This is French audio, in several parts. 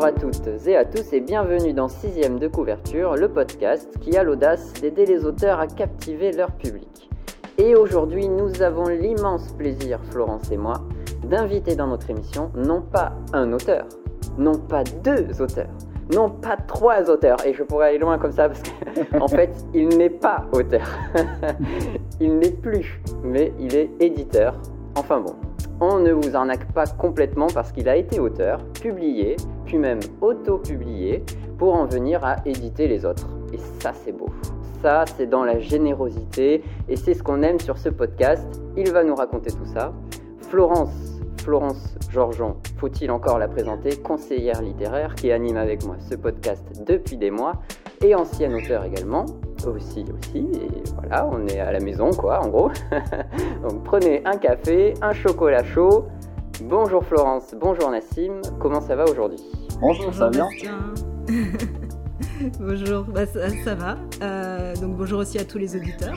Bonjour à toutes et à tous et bienvenue dans Sixième de couverture, le podcast qui a l'audace d'aider les auteurs à captiver leur public. Et aujourd'hui, nous avons l'immense plaisir, Florence et moi, d'inviter dans notre émission non pas un auteur, non pas deux auteurs, non pas trois auteurs, et je pourrais aller loin comme ça parce qu'en en fait, il n'est pas auteur. il n'est plus, mais il est éditeur. Enfin bon, on ne vous arnaque pas complètement parce qu'il a été auteur, publié, puis même auto-publié, pour en venir à éditer les autres. Et ça, c'est beau. Ça, c'est dans la générosité, et c'est ce qu'on aime sur ce podcast. Il va nous raconter tout ça. Florence, Florence Georgeon, faut-il encore la présenter, conseillère littéraire qui anime avec moi ce podcast depuis des mois, et ancienne auteure également, aussi, aussi, et voilà, on est à la maison, quoi, en gros. Donc prenez un café, un chocolat chaud. Bonjour Florence, bonjour Nassim, comment ça va aujourd'hui? Bonjour, ça va bien? Bonjour, bah, ça, va. Euh, donc bonjour aussi à tous les auditeurs.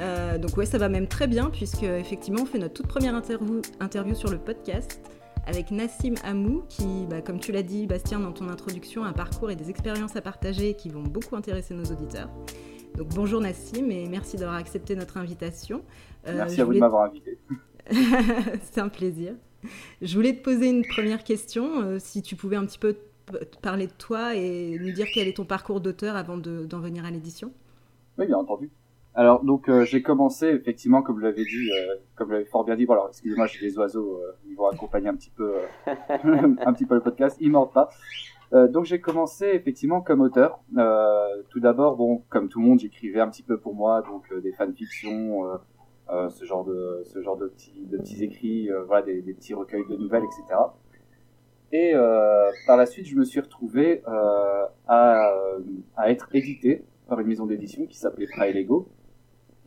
Euh, donc ouais, ça va même très bien puisque effectivement on fait notre toute première interview, interview sur le podcast avec Nassim Amou, qui, bah, comme tu l'as dit, Bastien, dans ton introduction, a un parcours et des expériences à partager qui vont beaucoup intéresser nos auditeurs. Donc bonjour Nassim et merci d'avoir accepté notre invitation. Euh, merci à vous de m'avoir invité. C'est un plaisir. Je voulais te poser une première question, euh, si tu pouvais un petit peu parler de toi et nous dire quel est ton parcours d'auteur avant d'en venir à l'édition. Oui, bien entendu. Alors donc euh, j'ai commencé effectivement comme vous l'avez dit, euh, comme l'avez fort bien dit. Bon alors excusez-moi, j'ai des oiseaux, euh, ils vont accompagner un petit peu, un petit peu le podcast. Ils mordent pas. donc j'ai commencé effectivement comme auteur. tout d'abord, bon comme tout le monde, j'écrivais un petit peu pour moi, donc des fanfictions, ce genre de ce genre de petits de petits écrits, voilà des, des, petits recueils de nouvelles, etc. Et par la suite, je me suis retrouvé à, à être édité par une maison d'édition qui s'appelait Pride Lego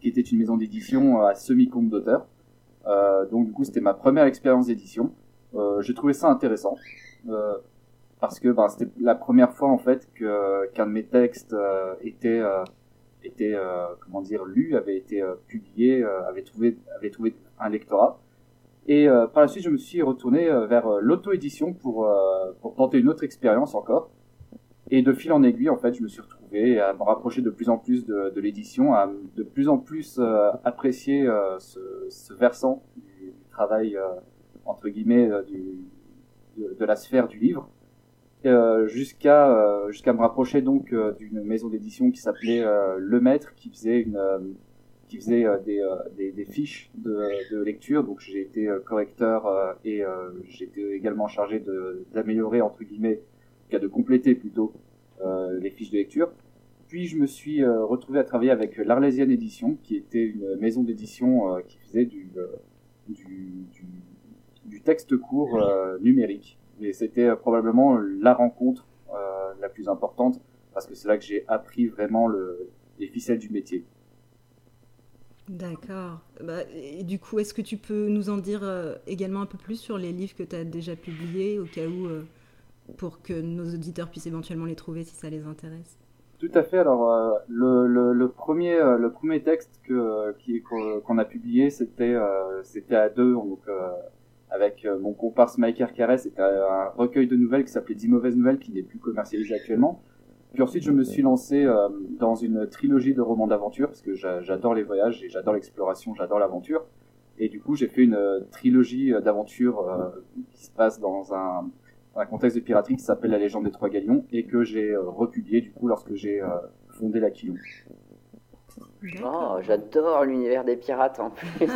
qui était une maison d'édition euh, à semi-compte d'auteur. Euh, donc du coup, c'était ma première expérience d'édition. Euh, j'ai trouvé ça intéressant parce que ben, c'était la première fois en fait que qu'un de mes textes était était comment dire lu, avait été publié, avait trouvé avait trouvé un lectorat. Et par la suite, je me suis retourné vers l'auto-édition pour pour tenter une autre expérience encore. Et de fil en aiguille, en fait, je me suis retrouvé à me rapprocher de plus en plus de, l'édition, à de plus en plus euh, apprécier euh, ce, versant du, travail, euh, entre guillemets, de, la sphère du livre, jusqu'à jusqu'à me rapprocher donc d'une maison d'édition qui s'appelait Le Maître, qui faisait une qui faisait des, des, fiches de, de lecture. Donc j'ai été correcteur et été également chargé d'améliorer entre guillemets cas de compléter plutôt euh, les fiches de lecture. Puis je me suis euh, retrouvé à travailler avec l'Arlésienne Édition, qui était une maison d'édition euh, qui faisait du, du, texte court numérique. Et c'était probablement la rencontre la plus importante, parce que c'est là que j'ai appris vraiment le, les ficelles du métier. D'accord. Bah, et du coup, est-ce que tu peux nous en dire également un peu plus sur les livres que tu as déjà publiés, au cas où pour que nos auditeurs puissent éventuellement les trouver si ça les intéresse. Tout à fait. Alors euh, le, premier euh, le premier texte qu'on a publié c'était euh, c'était à deux donc avec mon comparse Mike Carré c'était un recueil de nouvelles qui s'appelait 10 mauvaises nouvelles qui n'est plus commercialisé actuellement. Puis ensuite je me suis lancé dans une trilogie de romans d'aventure parce que j'adore les voyages et j'adore l'exploration, j'adore l'aventure. Et du coup j'ai fait une trilogie d'aventure qui se passe dans un un contexte de piraterie qui s'appelle La légende des trois galions et que j'ai euh, republié du coup lorsque j'ai euh, fondé la Quilou. Oh, j'adore l'univers des pirates en plus.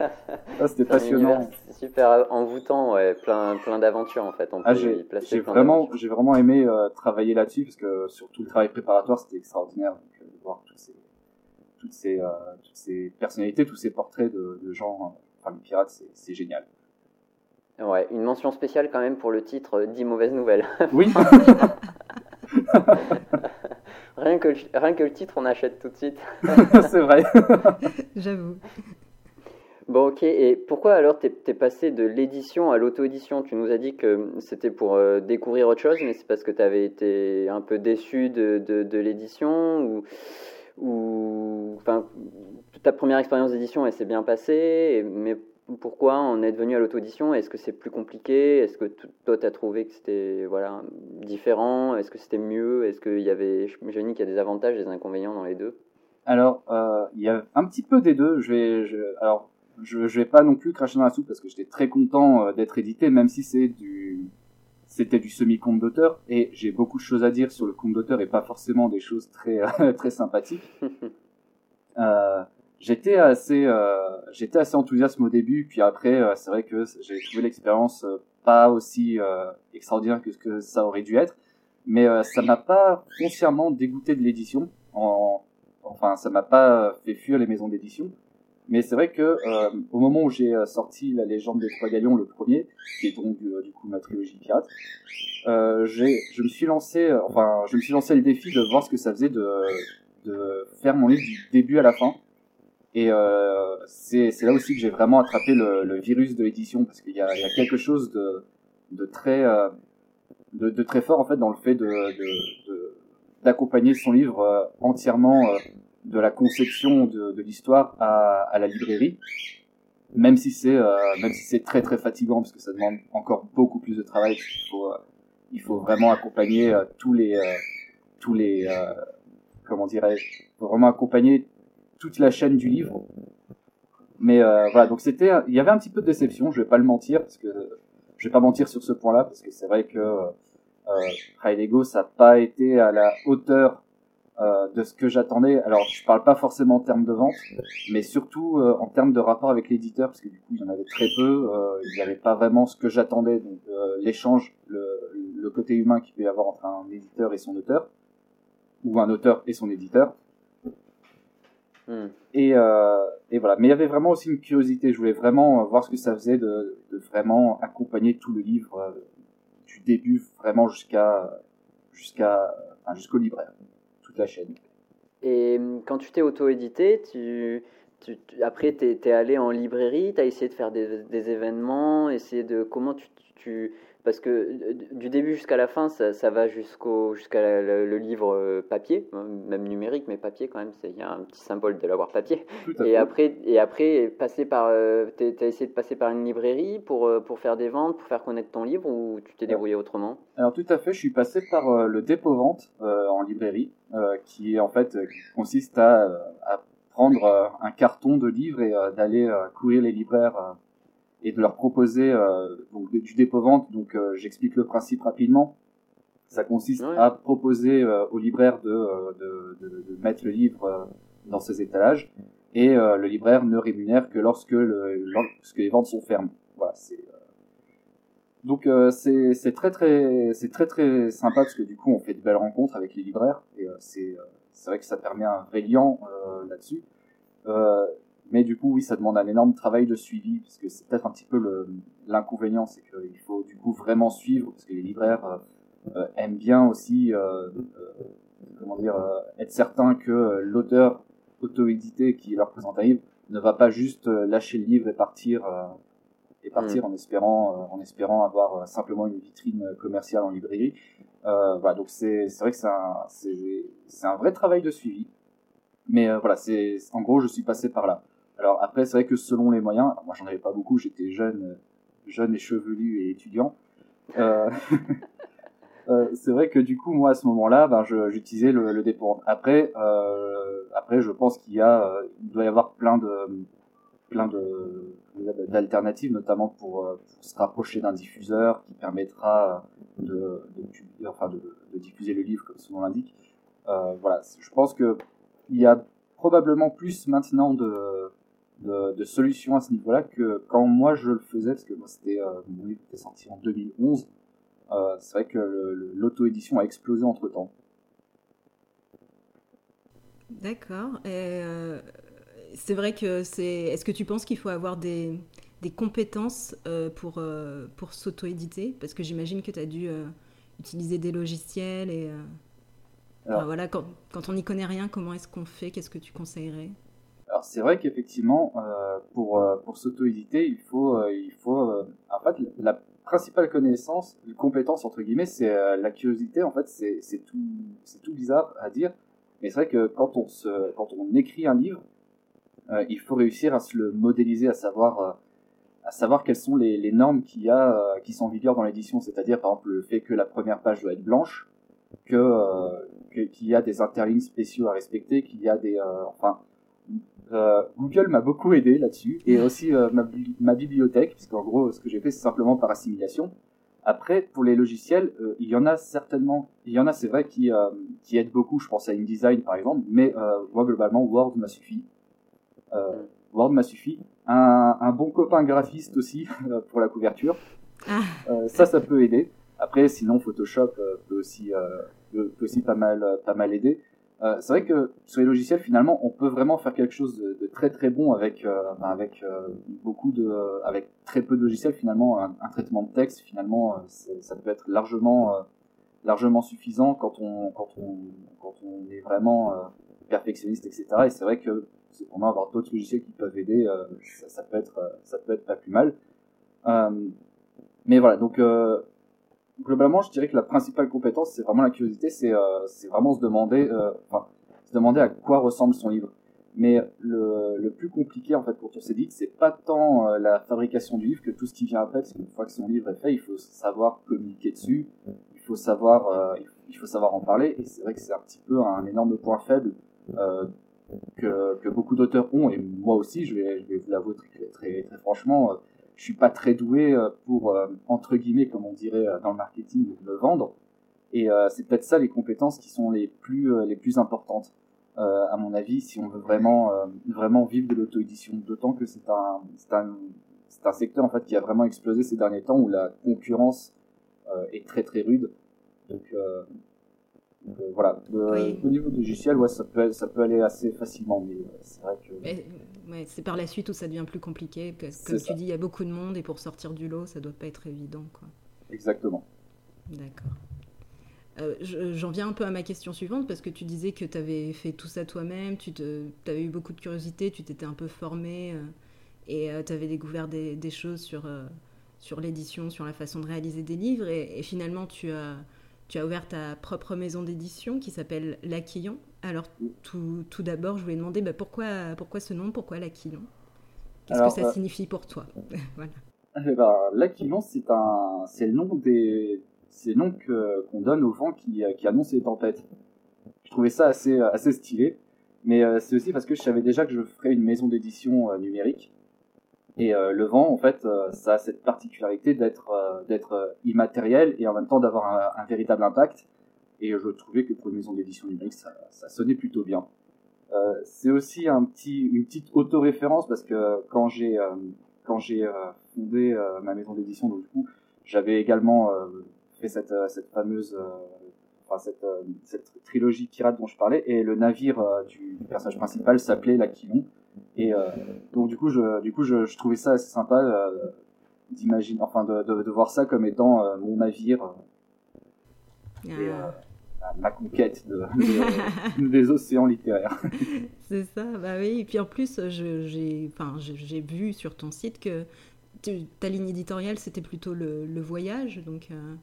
ah, c'était passionnant. Super envoûtant, ouais, plein, plein d'aventures en fait. ah, j'ai vraiment, j'ai vraiment aimé euh, travailler là-dessus parce que sur tout le travail préparatoire, c'était extraordinaire de voir toutes ces, toutes ces, toutes ces personnalités, tous ces portraits de, de gens, enfin, les pirates, c'est génial. Ouais, une mention spéciale quand même pour le titre 10 euh, mauvaises nouvelles. Oui. rien, que le, rien que le titre, on achète tout de suite. C'est vrai. J'avoue. Bon, ok. Et pourquoi alors t'es es passé de l'édition à l'auto-édition? Tu nous as dit que c'était pour euh, découvrir autre chose, mais c'est parce que tu avais été un peu déçu de, de, de l'édition ou, ou enfin, ta première expérience d'édition, elle s'est bien passée, mais pourquoi en être venu à l'auto-édition Est-ce que c'est plus compliqué? Est-ce que toi, tu as trouvé que c'était voilà, différent? Est-ce que c'était mieux? Est-ce qu'il y avait, qu'il y a des avantages et des inconvénients dans les deux Alors, euh, il y a un petit peu des deux. Je vais, je, alors, je, je vais pas non plus cracher dans la soupe parce que j'étais très content euh, d'être édité, même si c'est du, c'était du semi-compte d'auteur. Et j'ai beaucoup de choses à dire sur le compte d'auteur et pas forcément des choses très, très sympathiques. euh, j'étais assez euh, j'étais assez enthousiaste au début puis après euh, c'est vrai que j'ai trouvé l'expérience euh, pas aussi extraordinaire que ce que ça aurait dû être. Mais ça m'a pas foncièrement dégoûté de l'édition en, enfin ça m'a pas fait fuir les maisons d'édition. Mais c'est vrai que au moment où j'ai sorti la légende des trois galions le premier qui est donc du, coup ma trilogie pirate j'ai je me suis lancé enfin je me suis lancé le défi de voir ce que ça faisait de de faire mon livre du début à la fin et euh, c'est là aussi que j'ai vraiment attrapé le, le virus de l'édition parce qu'il y, y a, quelque chose de, de très euh, de, de, très fort en fait dans le fait de d'accompagner son livre euh, entièrement euh, de la conception de, de l'histoire à, à, la librairie, même si c'est même si c'est très très fatigant parce que ça demande encore beaucoup plus de travail. Il faut il faut vraiment accompagner tous les tous les comment dirais-je, vraiment accompagner toute la chaîne du livre. Mais euh, voilà, donc c'était, il y avait un petit peu de déception, je vais pas le mentir, parce que je vais pas mentir sur ce point-là, parce que c'est vrai que euh, Lego, ça n'a pas été à la hauteur euh, de ce que j'attendais. Alors, je parle pas forcément en termes de vente, mais surtout euh, en termes de rapport avec l'éditeur, parce que du coup, il y en avait très peu, euh, il n'y avait pas vraiment ce que j'attendais, donc euh, l'échange, le, le côté humain qu'il peut y avoir entre un éditeur et son auteur, ou un auteur et son éditeur. Hmm. Et, euh, et voilà. Mais il y avait vraiment aussi une curiosité. Je voulais vraiment euh, voir ce que ça faisait de, vraiment accompagner tout le livre euh, du début vraiment jusqu'à jusqu'à jusqu'au libraire, toute la chaîne. Et hum, quand tu t'es auto-édité, tu, tu, après tu es, allé en librairie, tu as essayé de faire des, des événements, essayer de comment tu, tu parce que euh, du début jusqu'à la fin, ça, ça va jusqu'au jusqu'à le, livre euh, papier, hein, même numérique, mais papier quand même. Il y a un petit symbole de l'avoir papier. Et après, et après, passer par, euh, tu as essayé de passer par une librairie pour pour faire des ventes, pour faire connaître ton livre, ou tu t'es débrouillé autrement? Alors tout à fait, je suis passé par le dépôt vente en librairie, qui en fait consiste à, à prendre un carton de livres et d'aller courir les libraires et de leur proposer euh, donc du dépôt-vente. Donc euh, j'explique le principe rapidement. Ça consiste à proposer euh, au libraire de, de, de, de, mettre le livre dans ses étalages et le libraire ne rémunère que lorsque, le, lorsque les ventes sont fermes. Voilà, c'est donc c'est c'est très très c'est très très sympa parce que du coup on fait de belles rencontres avec les libraires et c'est c'est vrai que ça permet un vrai lien là-dessus. Mais du coup, oui, ça demande un énorme travail de suivi, parce que c'est peut-être un petit peu l'inconvénient, c'est qu'il faut du coup vraiment suivre, parce que les libraires euh, euh aiment bien aussi, euh, euh comment dire, euh, être certain que l'auteur auto-édité qui leur présente un livre ne va pas juste lâcher le livre et partir et partir mm. en espérant en espérant avoir simplement une vitrine commerciale en librairie. voilà, donc c'est c'est vrai que c'est un c'est un vrai travail de suivi. Mais voilà, c'est en gros, je suis passé par là. Alors après, c'est vrai que selon les moyens, moi j'en avais pas beaucoup, j'étais jeune, euh, jeune et chevelu et étudiant. Euh, euh, c'est vrai que du coup, moi à ce moment-là, ben, j'utilisais le, le dépôt. Après, euh, après, je pense qu'il y a, euh, il doit y avoir plein de, plein de d'alternatives, notamment pour, pour, se rapprocher d'un diffuseur qui permettra de, de, enfin de, diffuser le livre comme son nom l'indique. voilà, je pense que il y a probablement plus maintenant de de, solutions à ce niveau-là que quand moi je le faisais, parce que moi c'était euh, mon livre était sorti en 2011, euh, c'est vrai que l'auto-édition a explosé entre temps. D'accord. Euh, c'est vrai que c'est. Est-ce que tu penses qu'il faut avoir des, des compétences euh, pour, euh, pour s'auto-éditer? Parce que j'imagine que tu as dû euh, utiliser des logiciels et. Alors, enfin, voilà, quand, quand on n'y connaît rien, comment est-ce qu'on fait? Qu'est-ce que tu conseillerais? Alors c'est vrai qu'effectivement, euh, pour euh, pour s'auto-éditer, il faut euh, il faut en fait la principale connaissance, une compétence entre guillemets, c'est la curiosité. En fait, c'est tout tout bizarre à dire, mais c'est vrai que quand on se quand on écrit un livre, il faut réussir à se le modéliser, à savoir à savoir quelles sont les, les normes qu'il y a euh, qui sont en vigueur dans l'édition, c'est-à-dire par exemple le fait que la première page doit être blanche, que euh, qu'il y a des interlignes spéciaux à respecter, qu'il y a des euh, enfin euh, Google m'a beaucoup aidé là-dessus et aussi euh, ma, ma bibliothèque puisqu'en gros ce que j'ai fait c'est simplement par assimilation. Après pour les logiciels, euh, il y en a certainement, il y en a c'est vrai qui euh, qui aident beaucoup. Je pense à InDesign par exemple, mais euh, moi globalement Word m'a suffi. Euh, Word m'a suffi. Un, un bon copain graphiste aussi euh, pour la couverture. Ah. Euh, ça, ça peut aider. Après, sinon Photoshop peut aussi euh, peut, peut aussi pas mal pas mal aider. Euh, c'est vrai que sur les logiciels, finalement, on peut vraiment faire quelque chose de, de très très bon avec euh, ben, avec euh, beaucoup de avec très peu de logiciels. Finalement, un, un traitement de texte, finalement, ça peut être largement euh, largement suffisant quand on quand on quand on est vraiment euh, perfectionniste, etc. Et c'est vrai que cependant avoir d'autres logiciels qui peuvent aider, euh, ça, peut être euh, ça peut être pas plus mal. Euh, mais voilà, donc globalement, je dirais que la principale compétence, c'est vraiment la curiosité, c'est c'est vraiment se demander, se demander à quoi ressemble son livre. Mais le, le plus compliqué en fait pour on s'est dit, c'est pas tant la fabrication du livre que tout ce qui vient après, parce qu'une fois que son livre est fait, il faut savoir communiquer dessus, il faut savoir, il faut- savoir en parler, et c'est vrai que c'est un petit peu un énorme point faible que, beaucoup d'auteurs ont, et moi aussi, je vais, vous l'avouer très, très, très franchement, euh, je suis pas très doué euh, pour euh, entre guillemets comme on dirait dans le marketing me vendre. Et c'est peut-être ça les compétences qui sont les plus les plus importantes à mon avis si on veut vraiment vraiment vivre de l'auto-édition. D'autant que c'est un un un secteur en fait qui a vraiment explosé ces derniers temps où la concurrence est très très rude. Donc, euh, euh, voilà Le- Oui. au niveau du logiciel ouais ça peut ça peut aller assez facilement mais euh, c'est vrai que ouais, c'est par la suite où ça devient plus compliqué. que- comme ça. tu dis, il y a beaucoup de monde et pour sortir du lot, ça doit pas être évident. Quoi. exactement D'accord. Euh, je- J'en viens un peu à ma question suivante parce que tu disais que tu avais fait tout ça toi-même, tu avais eu beaucoup de curiosité, tu t'étais un peu formé euh, et tu avais découvert des, des choses sur, euh, sur l'édition, sur la façon de réaliser des livres et, et finalement tu as, tu as ouvert ta propre maison d'édition qui s'appelle L'Aquillon. Alors tout, tout d'abord, je voulais demander bah, pourquoi, pourquoi ce nom, pourquoi L'Aquillon? Qu'est-ce que ça euh, signifie pour toi? voilà. Eh ben, l'Aquilon, c'est un, c'est le nom des, c'est le nom qu'on donne au vent qui, euh, qui annonce les tempêtes. Je trouvais ça assez, euh, assez stylé. Mais euh, c'est aussi parce que je savais déjà que je ferais une maison d'édition euh, numérique. Et euh, le vent, en fait, euh, ça a cette particularité d'être, euh, d'être euh, immatériel et en même temps d'avoir un, un véritable impact. Et je trouvais que pour une maison d'édition numérique, ça, ça sonnait plutôt bien. Euh, c'est aussi un petit, une petite autoréférence parce que quand j'ai, euh, quand j'ai fondé ma maison d'édition, donc du coup, j'avais également fait cette, cette fameuse, enfin cette, euh, cette trilogie pirate dont je parlais, et le navire euh, du, du personnage principal s'appelait l'Aquilon. Et euh, donc du coup, je, du coup, je, je trouvais ça assez sympa euh, d'imaginer, enfin de, de, de voir ça comme étant euh, mon navire et Ah. ma conquête de, de- des océans littéraires. C'est ça, bah oui. Et puis en plus, j'ai enfin, vu sur ton site que tu- ta ligne éditoriale, c'était plutôt le, le voyage. Donc, euh,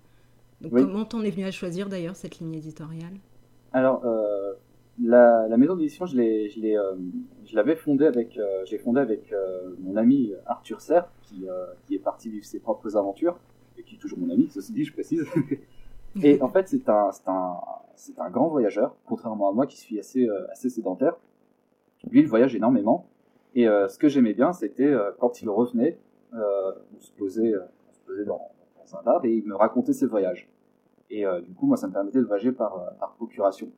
donc Oui. comment t'en es venu à choisir d'ailleurs cette ligne éditoriale? Alors, euh, la, la maison d'édition, je l'ai, je l'ai, euh, je l'avais fondée avec, euh, j'ai fondé avec euh, mon ami Arthur Serre, qui, euh, qui est parti vivre ses propres aventures et qui est toujours mon ami, ceci dit, je précise. et en fait, c'est un, c'est un, c'est un grand voyageur, contrairement à moi qui suis assez, euh, assez sédentaire. Lui, il voyage énormément. Et euh, ce que j'aimais bien, c'était euh, quand il revenait, euh, on se posait, on se posait dans, dans un bar et il me racontait ses voyages. Et euh, du coup, moi, ça me permettait de voyager par, par procuration.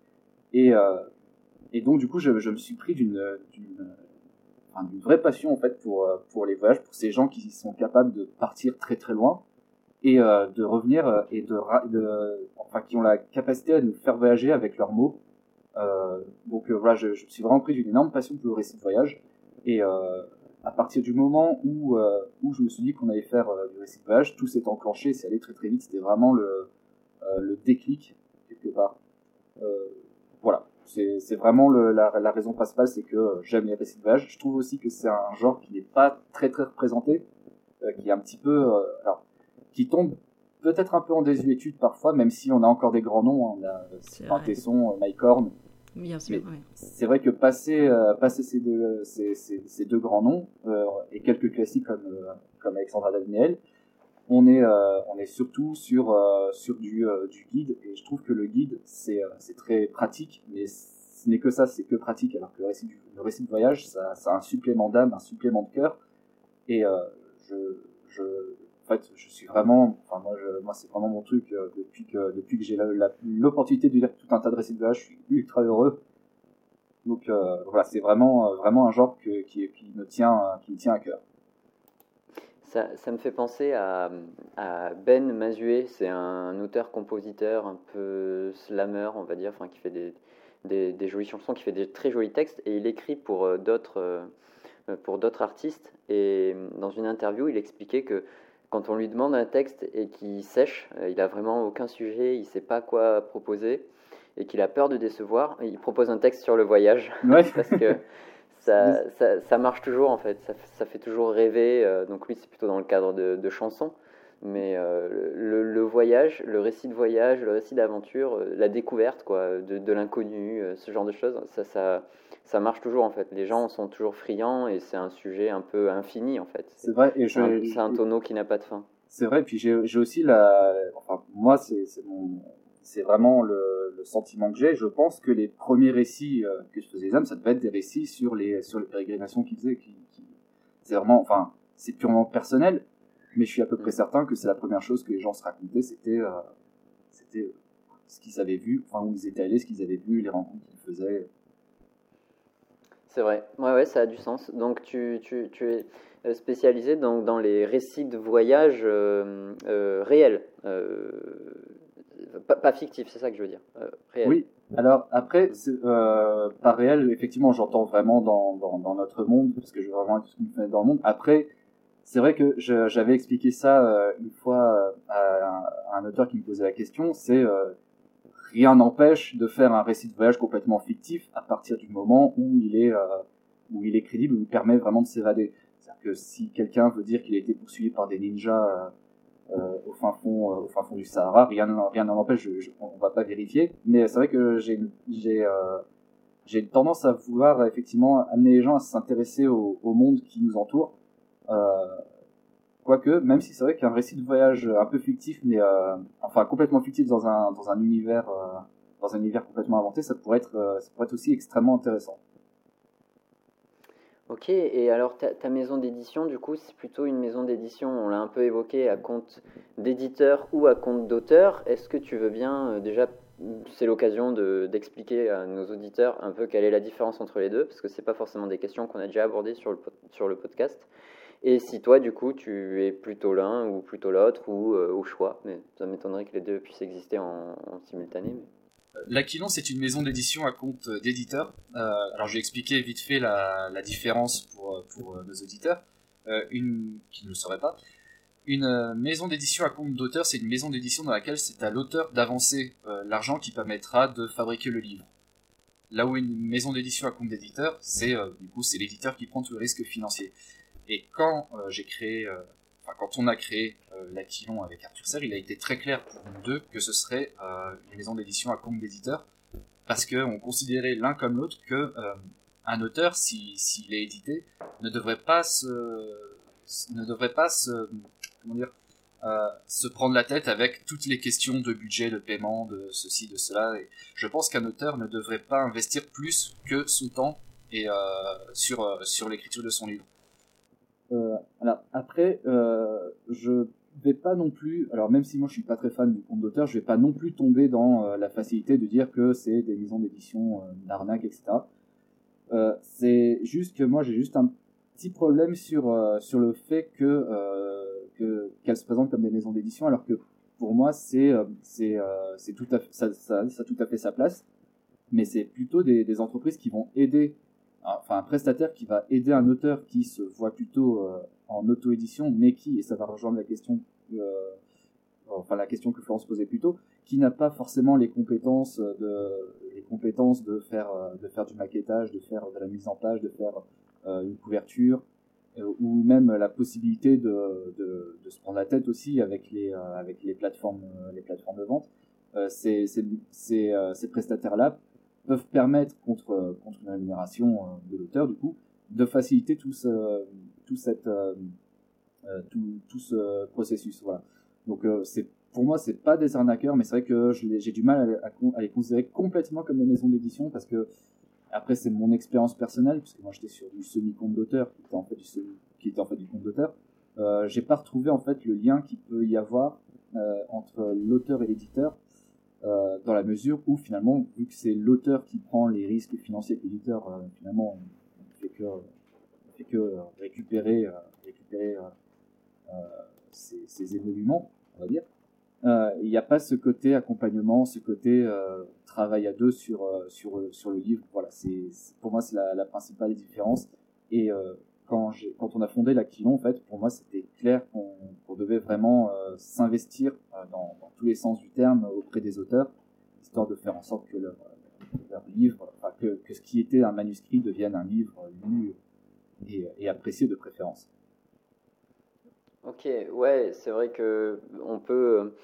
Et, euh, et donc, du coup, je, me suis pris d'une vraie passion en fait pour euh, pour les voyages, pour ces gens qui sont capables de partir très très loin et euh, de revenir et de, enfin qui ont la capacité à nous faire voyager avec leurs mots. Donc voilà, je, me suis vraiment pris d'une énorme passion pour le récit de voyage et à partir du moment où je me suis dit qu'on allait faire du récit de voyage, tout s'est enclenché, c'est allé très très vite, c'était vraiment le déclic quelque part. Voilà, c'est vraiment le, la, la raison principale, c'est que euh, j'aime les récits de voyage. Je trouve aussi que c'est un genre qui n'est pas très très représenté, euh, qui est un petit peu, euh, alors, qui tombe peut-être un peu en désuétude parfois, même si on a encore des grands noms. hein. On a vrai. Tesson, Mike Horn, Bien sûr. C'est vrai que passer, passer ces, deux, ces, ces, deux grands noms et quelques classiques comme, comme Alexandra Davinel, on est on est surtout sur sur du du guide et je trouve que le guide c'est c'est très pratique mais ce n'est que ça c'est que pratique alors que le récit le récit de voyage ça, ça a un supplément d'âme un supplément de cœur et je je en fait, je suis vraiment, enfin moi, je, moi c'est vraiment mon truc euh, depuis que depuis que j'ai l'opportunité de lire tout un tas de récits de voyage, je suis ultra heureux. Donc euh, voilà, c'est vraiment euh, vraiment un genre que, qui, qui me tient qui me tient à cœur. Ça, ça me fait penser à, à Ben Mazué, c'est un auteur-compositeur un peu slammer, on va dire, enfin qui fait des, des, des, jolies chansons, qui fait des très jolis textes, et il écrit pour d'autres pour d'autres artistes. Et dans une interview, il expliquait que quand on lui demande un texte et qu'il sèche, euh, il a vraiment aucun sujet, il sait pas quoi proposer et qu'il a peur de décevoir, il propose un texte sur le voyage. Parce que ça, ça, ça, marche toujours en fait, ça, ça fait toujours rêver. Euh, donc lui, c'est plutôt dans le cadre de, de chansons, mais euh, le, le, voyage, le récit de voyage, le récit d'aventure, la découverte quoi, de, de l'inconnu, ce genre de choses, ça, ça, ça marche toujours en fait. Les gens sont toujours friands et c'est un sujet un peu infini en fait. C'est vrai. Et c'est un, tonneau qui n'a pas de fin. C'est vrai. Puis j'ai aussi la. Enfin, moi, c'est mon. C'est vraiment le, sentiment que j'ai. Je pense que les premiers récits euh, que je faisais les âmes, ça devait être des récits sur les sur les pérégrinations qu'ils faisaient. C'est vraiment, enfin, c'est purement personnel, mais je suis à peu près certain que c'est la première chose que les gens se racontaient, c'était euh, c'était ce qu'ils avaient vu, enfin où ils étaient allés, ce qu'ils avaient vu, les rencontres qu'ils faisaient. C'est vrai, ouais, ouais, ça a du sens. Donc tu, tu, tu es euh, spécialisé dans, dans, les récits de voyage euh, réels, pas, fictifs, c'est ça que je veux dire. Euh. Oui, alors après, par réel, effectivement, j'entends vraiment dans, dans, notre monde, parce que je veux vraiment tout ce me fait dans le monde. Après, c'est vrai que j'avais expliqué ça une fois à un, à un, auteur qui me posait la question, c'est rien n'empêche de faire un récit de voyage complètement fictif à partir du moment où il est euh, où il est crédible, où il permet vraiment de s'évader. C'est-à-dire que si quelqu'un veut dire qu'il a été poursuivi par des ninjas euh, euh au fin fond euh, au fin fond du Sahara, rien rien n'en empêche. Je, je, on va pas vérifier, mais c'est vrai que j'ai j'ai euh, j'ai tendance à vouloir effectivement amener les gens à s'intéresser au, au, monde qui nous entoure. Euh, Quoique, même si c'est vrai qu'un récit de voyage un peu fictif, mais euh, enfin complètement fictif dans un dans un univers euh, dans un univers complètement inventé, ça pourrait être euh, ça pourrait être aussi extrêmement intéressant. Ok, et alors ta, maison d'édition, du coup, c'est plutôt une maison d'édition, on l'a un peu évoqué, à compte d'éditeur ou à compte d'auteur. Est-ce que tu veux bien, euh, déjà, c'est l'occasion d'expliquer à nos auditeurs un peu quelle est la différence entre les deux, parce que c'est pas forcément des questions qu'on a déjà abordées sur le, sur le podcast. Et si toi, du coup, tu es plutôt l'un ou plutôt l'autre ou euh, au choix, mais ça m'étonnerait que les deux puissent exister en, simultané. L'Aquilon, c'est une maison d'édition à compte d'éditeur. Euh, alors, j'ai expliqué vite fait la, différence pour, pour nos auditeurs, euh, une qui ne le saurait pas. Une euh, maison d'édition à compte d'auteur, c'est une maison d'édition dans laquelle c'est à l'auteur d'avancer euh, l'argent qui permettra de fabriquer le livre. Là où une maison d'édition à compte d'éditeur, c'est du coup c'est l'éditeur qui prend tout le risque financier. Et quand euh, j'ai créé, euh, quand on a créé euh, l'Aquilon avec Arthur Serre, il a été très clair pour nous deux que ce serait une maison d'édition à compte d'éditeur, parce qu'on considérait l'un comme l'autre que un auteur, s'il si, est édité, ne devrait pas se, ne devrait pas se, comment dire, euh, se prendre la tête avec toutes les questions de budget, de paiement, de ceci, de cela. Je pense qu'un auteur ne devrait pas investir plus que son temps et euh, sur sur l'écriture de son livre. Euh, alors après, euh, je vais pas non plus, alors même si moi je suis pas très fan du compte d'auteur, je vais pas non plus tomber dans euh, la facilité de dire que c'est des maisons d'édition euh, d'arnaque, etc. Euh, c'est juste que moi j'ai juste un petit problème sur sur le fait que que qu'elles se présentent comme des maisons d'édition, alors que pour moi c'est c'est c'est tout à fait ça, ça, ça tout à fait sa place, mais c'est plutôt des, des entreprises qui vont aider enfin un prestataire qui va aider un auteur qui se voit plutôt euh, en auto-édition, mais qui, et ça va rejoindre la question, euh, enfin la question que Florence posait plus tôt, qui n'a pas forcément les compétences de, les compétences de faire, euh, de faire du maquettage, de faire de la mise en page, de faire une couverture, ou même la possibilité de, de, se prendre la tête aussi avec les, avec les plateformes, les plateformes de vente. ces, ces, ces prestataires-là peuvent permettre contre contre une rémunération de l'auteur du coup de faciliter tout ce tout cette tout, tout ce processus voilà donc c'est pour moi, c'est pas des arnaqueurs, mais c'est vrai que j'ai du mal à, les considérer complètement comme des maisons d'édition parce que après c'est mon expérience personnelle puisque moi j'étais sur du semi-compte d'auteur qui était en fait du qui était en fait du compte d'auteur. Euh, j'ai pas retrouvé en fait le lien qu'il peut y avoir euh, entre l'auteur et l'éditeur euh, dans la mesure où finalement vu que c'est l'auteur qui prend les risques financiers l'éditeur euh, finalement on fait que fait que récupérer récupérer ses, ses émoluments on va dire euh, il n'y a pas ce côté accompagnement, ce côté euh, travail à deux sur euh, sur sur le livre. Voilà, c'est pour moi c'est la, la, principale différence. Et quand on a fondé l'Aquilon, en fait, pour moi c'était clair qu'on devait vraiment s'investir dans, dans, tous les sens du terme auprès des auteurs, histoire de faire en sorte que leur, leur livre, que, ce qui était un manuscrit devienne un livre lu et, apprécié de préférence. Ok, ouais, c'est vrai que on peut, euh,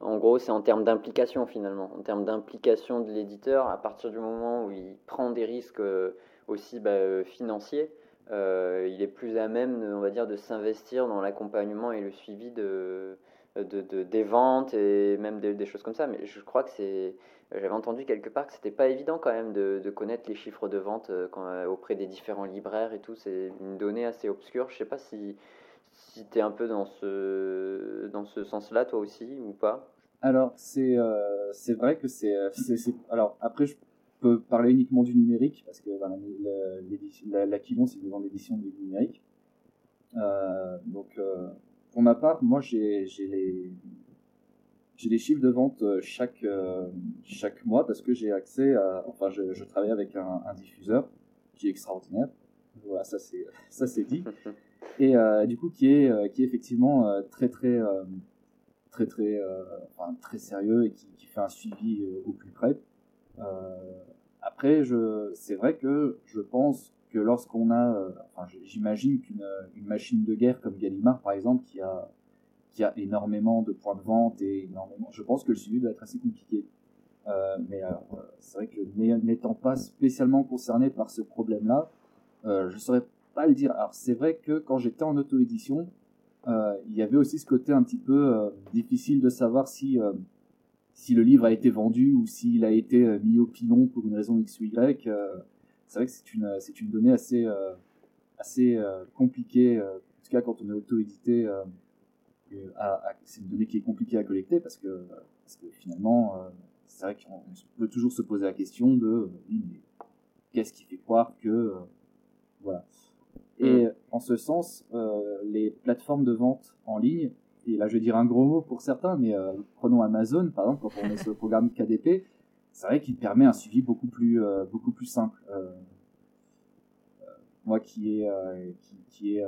en gros, c'est en termes d'implication finalement, en termes d'implication de l'éditeur, à partir du moment où il prend des risques euh, aussi bah, euh, il est plus à même, on va dire, de s'investir dans l'accompagnement et le suivi de, de, des ventes et même des, choses comme ça. Mais je crois que c'est, j'avais entendu quelque part que c'était pas évident quand même de, connaître les chiffres de vente auprès des différents libraires et tout. C'est une donnée assez obscure. Je sais pas si si tu es un peu dans ce, dans ce sens-là, toi aussi, ou pas? Alors, c'est euh, vrai que c'est. Alors, après, je peux parler uniquement du numérique, parce que voilà, la, la Quilon, c'est une l'édition du numérique. Euh, donc, euh, pour ma part, moi, j'ai les des chiffres de vente chaque chaque mois parce que j'ai accès à enfin je, je travaille avec un, un, diffuseur qui est extraordinaire voilà ça c'est dit et euh, du coup qui est euh, qui est effectivement euh, très très très très enfin, très sérieux et qui, qui fait un suivi au plus près. Après, je c'est vrai que je pense que lorsqu'on a, enfin, j'imagine qu'une une machine de guerre comme Gallimard par exemple, qui a qui a énormément de points de vente et énormément, je pense que le suivi doit être assez compliqué. Euh, mais c'est vrai que n'étant pas spécialement concerné par ce problème-là, euh, je saurais le dire. Alors c'est vrai que quand j'étais en auto-édition, euh, il y avait aussi ce côté un petit peu euh, difficile de savoir si euh, si le livre a été vendu ou s'il a été mis au pilon pour une raison X ou Y. c'est vrai que c'est une c'est une donnée assez assez compliquée, en tout cas quand on est auto-édité. c'est une donnée qui est compliquée à collecter parce que, parce que finalement, c'est vrai qu'on peut toujours se poser la question de qu'est-ce qui fait croire que voilà. Et mm. en ce sens, euh, les plateformes de vente en ligne, et là je vais dire un gros mot pour certains, mais euh, prenons Amazon par exemple, quand on sur le programme KDP, c'est vrai qu'il permet un suivi beaucoup plus, euh, beaucoup plus simple. Euh, moi qui qui, est,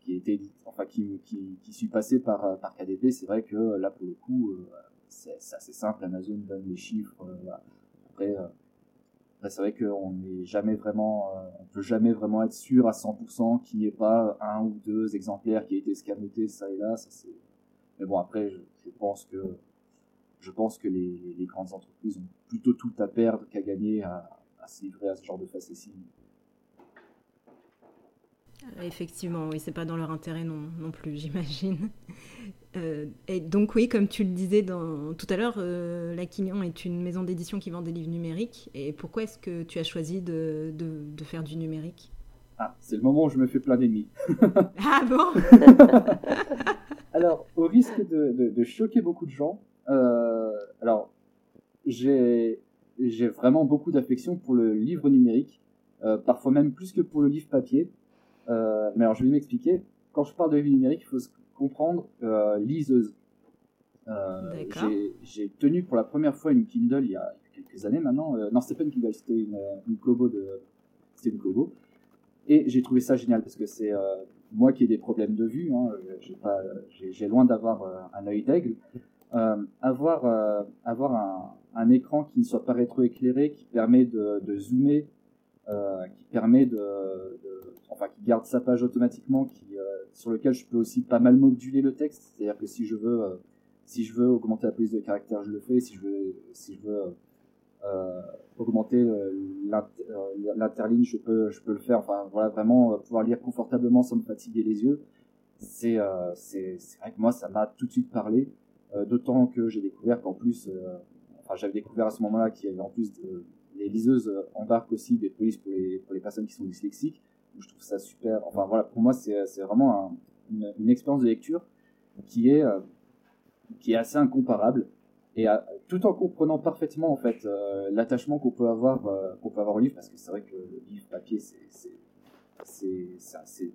qui était, enfin qui, qui, qui suis passé par, par KDP, c'est vrai que là pour le coup, c'est assez simple. Amazon donne les chiffres. Après, c'est vrai qu'on n'est jamais vraiment, on peut jamais vraiment être sûr à 100% qu'il n'y ait pas un ou deux exemplaires qui aient été scamotés ça et là. Ça c'est. Mais bon après, je, pense que je pense que les, les, grandes entreprises ont plutôt tout à perdre qu'à gagner à, à se livrer à ce genre de facéties. Effectivement, oui, c'est pas dans leur intérêt non, non plus, j'imagine. Euh, et donc oui, comme tu le disais dans, tout à l'heure, euh, La Quignon est une maison d'édition qui vend des livres numériques. Et pourquoi est-ce que tu as choisi de, de, faire du numérique? Ah, c'est le moment où je me fais plein d'ennemis. ah bon? Alors, au risque de, de, choquer beaucoup de gens, euh, alors j'ai vraiment beaucoup d'affection pour le livre numérique, euh, parfois même plus que pour le livre papier. Euh, mais alors je vais m'expliquer. Quand je parle de livre numérique, il faut comprendre liseuse. J'ai tenu pour la première fois une Kindle il y a quelques années maintenant. Non, c'était pas une Kindle, c'était une, une Kobo de, c'était une Kobo. Et j'ai trouvé ça génial parce que c'est euh, moi qui ai des problèmes de vue. Hein, j'ai loin d'avoir euh, un œil d'aigle. avoir avoir un, écran qui ne soit pas rétroéclairé, qui permet de, zoomer, qui permet de, enfin qui garde sa page automatiquement, qui, euh, sur lequel je peux aussi pas mal moduler le texte. C'est-à-dire que si je veux, euh, si je veux augmenter la police de caractère, je le fais. Si je veux, si je veux augmenter l'interligne, je peux, je peux le faire. Enfin, voilà, vraiment pouvoir lire confortablement sans me fatiguer les yeux. C'est, c'est, vrai que moi, ça m'a tout de suite parlé. D'autant que j'ai découvert qu'en plus, enfin, j'avais découvert à ce moment-là qu'il y avait en plus de, les liseuses embarquent aussi des polices pour les, pour les personnes qui sont dyslexiques. Je trouve ça super. Enfin voilà, pour moi, c'est, vraiment un, une, une, expérience de lecture qui est, euh, qui est assez incomparable. Et euh, tout en comprenant parfaitement en fait euh, l'attachement qu'on peut avoir qu'on peut avoir au livre, parce que c'est vrai que le livre papier c'est c'est c'est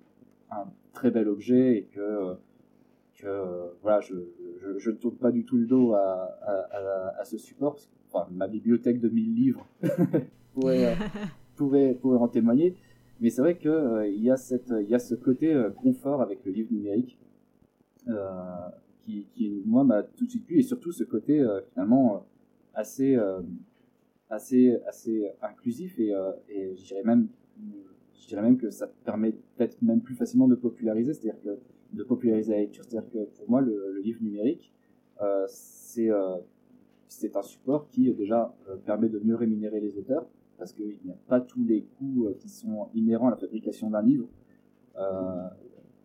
un très bel objet et que que voilà je, je, je ne tourne pas du tout le dos à, à, à, ce support parce que enfin, ma bibliothèque de 1000 livres pourrait, pourrait, pourrait en témoigner. Mais c'est vrai que il y a cette il y a ce côté confort avec le livre numérique euh, qui, moi, m'a tout de suite plu, et surtout ce côté euh, finalement euh, assez, assez, assez inclusif, et, et je dirais même je même que ça permet peut-être même plus facilement de populariser, c'est-à-dire que de populariser la lecture, c'est-à-dire que pour moi le, livre numérique euh, c'est euh, c'est un support qui déjà permet de mieux rémunérer les auteurs parce qu'il n'y a pas tous les coûts qui sont inhérents à la fabrication d'un livre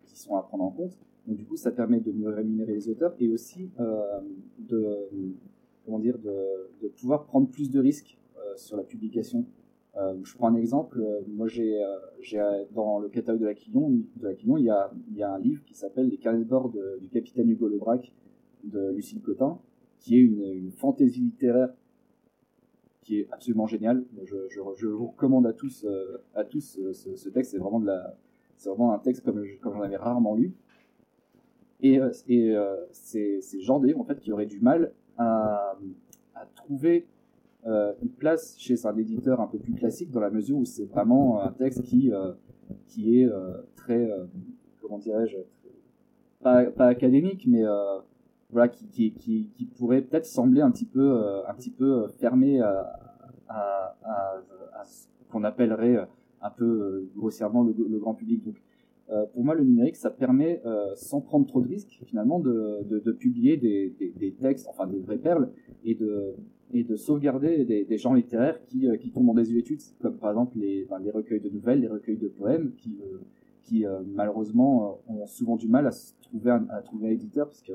qui sont à prendre en compte donc du coup, ça permet de mieux rémunérer les auteurs et aussi euh, de comment dire de, pouvoir prendre plus de risques euh, sur la publication. Euh, je prends un exemple. moi, j'ai dans le catalogue de la Quillon, de la Quillon, il y a y a un livre qui s'appelle Les carnets de bord du capitaine Hugo Lebrac de Lucille Cotin, qui est une, fantaisie littéraire qui est absolument géniale. Je, vous recommande à tous à tous ce, ce texte. C'est vraiment de la c'est vraiment un texte comme comme j'en avais rarement lu. Et, euh, et euh, c'est Jean en fait qui aurait du mal à, à trouver euh, une place chez un éditeur un peu plus classique dans la mesure où c'est vraiment un texte qui qui est très comment dirais-je pas, pas académique mais voilà qui, qui, qui, pourrait peut-être sembler un petit peu un petit peu fermé à, à, à, ce qu'on appellerait un peu grossièrement le, grand public euh, pour moi, le numérique, ça permet, euh, sans prendre trop de risques, finalement, de, publier des, textes, enfin des vraies perles, et de, sauvegarder des, des genres littéraires qui, euh, qui tombent en désuétude, comme par exemple les, recueils de nouvelles, les recueils de poèmes, qui, qui malheureusement ont souvent du mal à trouver un, éditeur, parce que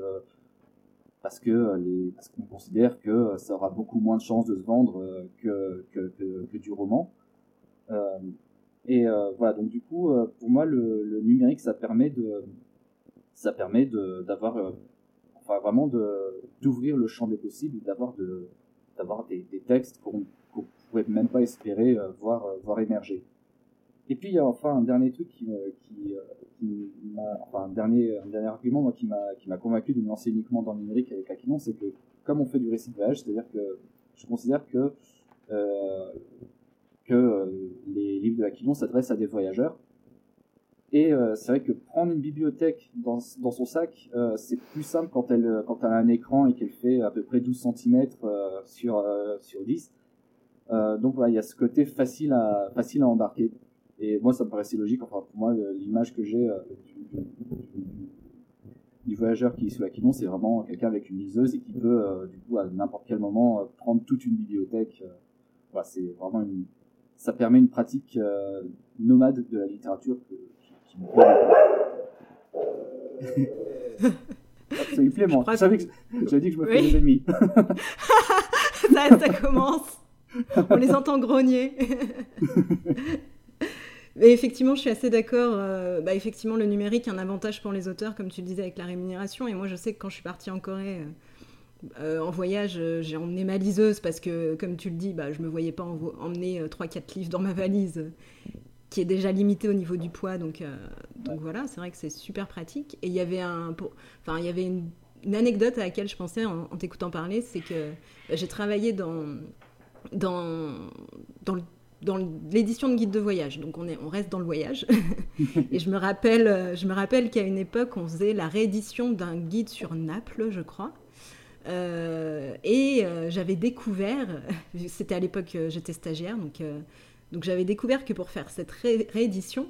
parce que les, qu'on considère que ça aura beaucoup moins de chances de se vendre que du roman. Et euh, voilà, donc du coup, euh, pour moi, le, le, numérique, ça permet de, ça permet d'avoir, euh, enfin vraiment de d'ouvrir le champ des possibles, d'avoir de, d'avoir des, des, textes qu'on qu'on pouvait même pas espérer voir voir émerger. Et puis il y a enfin un dernier truc qui, qui, qui m'a, enfin un dernier un dernier argument moi qui m'a qui m'a convaincu de me lancer uniquement dans le numérique avec Aquinon, c'est que comme on fait du récit de voyage, c'est-à-dire que je considère que euh, que euh, les livres de Aquilon s'adressent à des voyageurs. Et euh, c'est vrai que prendre une bibliothèque dans, dans son sac, euh, c'est plus simple quand elle, quand elle a un écran et qu'elle fait à peu près 12 cm sur, sur 10. donc voilà, il y a ce côté facile à, facile à embarquer. Et moi, ça me paraissait logique. Enfin, pour moi, l'image que j'ai du, voyageur qui est sous Aquilon, c'est vraiment quelqu'un avec une liseuse et qui peut, du coup, à n'importe quel moment, prendre toute une bibliothèque. voilà, c'est vraiment une, ça permet une pratique euh, nomade de la littérature que, qui, me plaît, moi. Je savais que j'avais dit que je me fais des ennemis. ça, ça commence. On les entend grogner. Mais effectivement, je suis assez d'accord. Euh, bah, effectivement, le numérique a un avantage pour les auteurs, comme tu le disais, avec la rémunération. Et moi, je sais que quand je suis partie en Corée, euh, euh, en voyage, euh, j'ai emmené ma liseuse parce que, comme tu le dis, bah, je me voyais pas emmener 3-4 euh, livres dans ma valise, qui est déjà limitée au niveau du poids. Donc, donc voilà, c'est vrai que c'est super pratique. Et il y avait, un, enfin, il y avait une, anecdote à laquelle je pensais en, t'écoutant parler, c'est que bah, j'ai travaillé dans, dans, dans dans l'édition de guide de voyage. Donc on, est, on reste dans le voyage. et je me rappelle, je me rappelle qu'à une époque, on faisait la réédition d'un guide sur Naples, je crois. Euh, et euh, j'avais découvert, c'était à l'époque, euh, j'étais stagiaire, donc, donc j'avais découvert que pour faire cette réédition,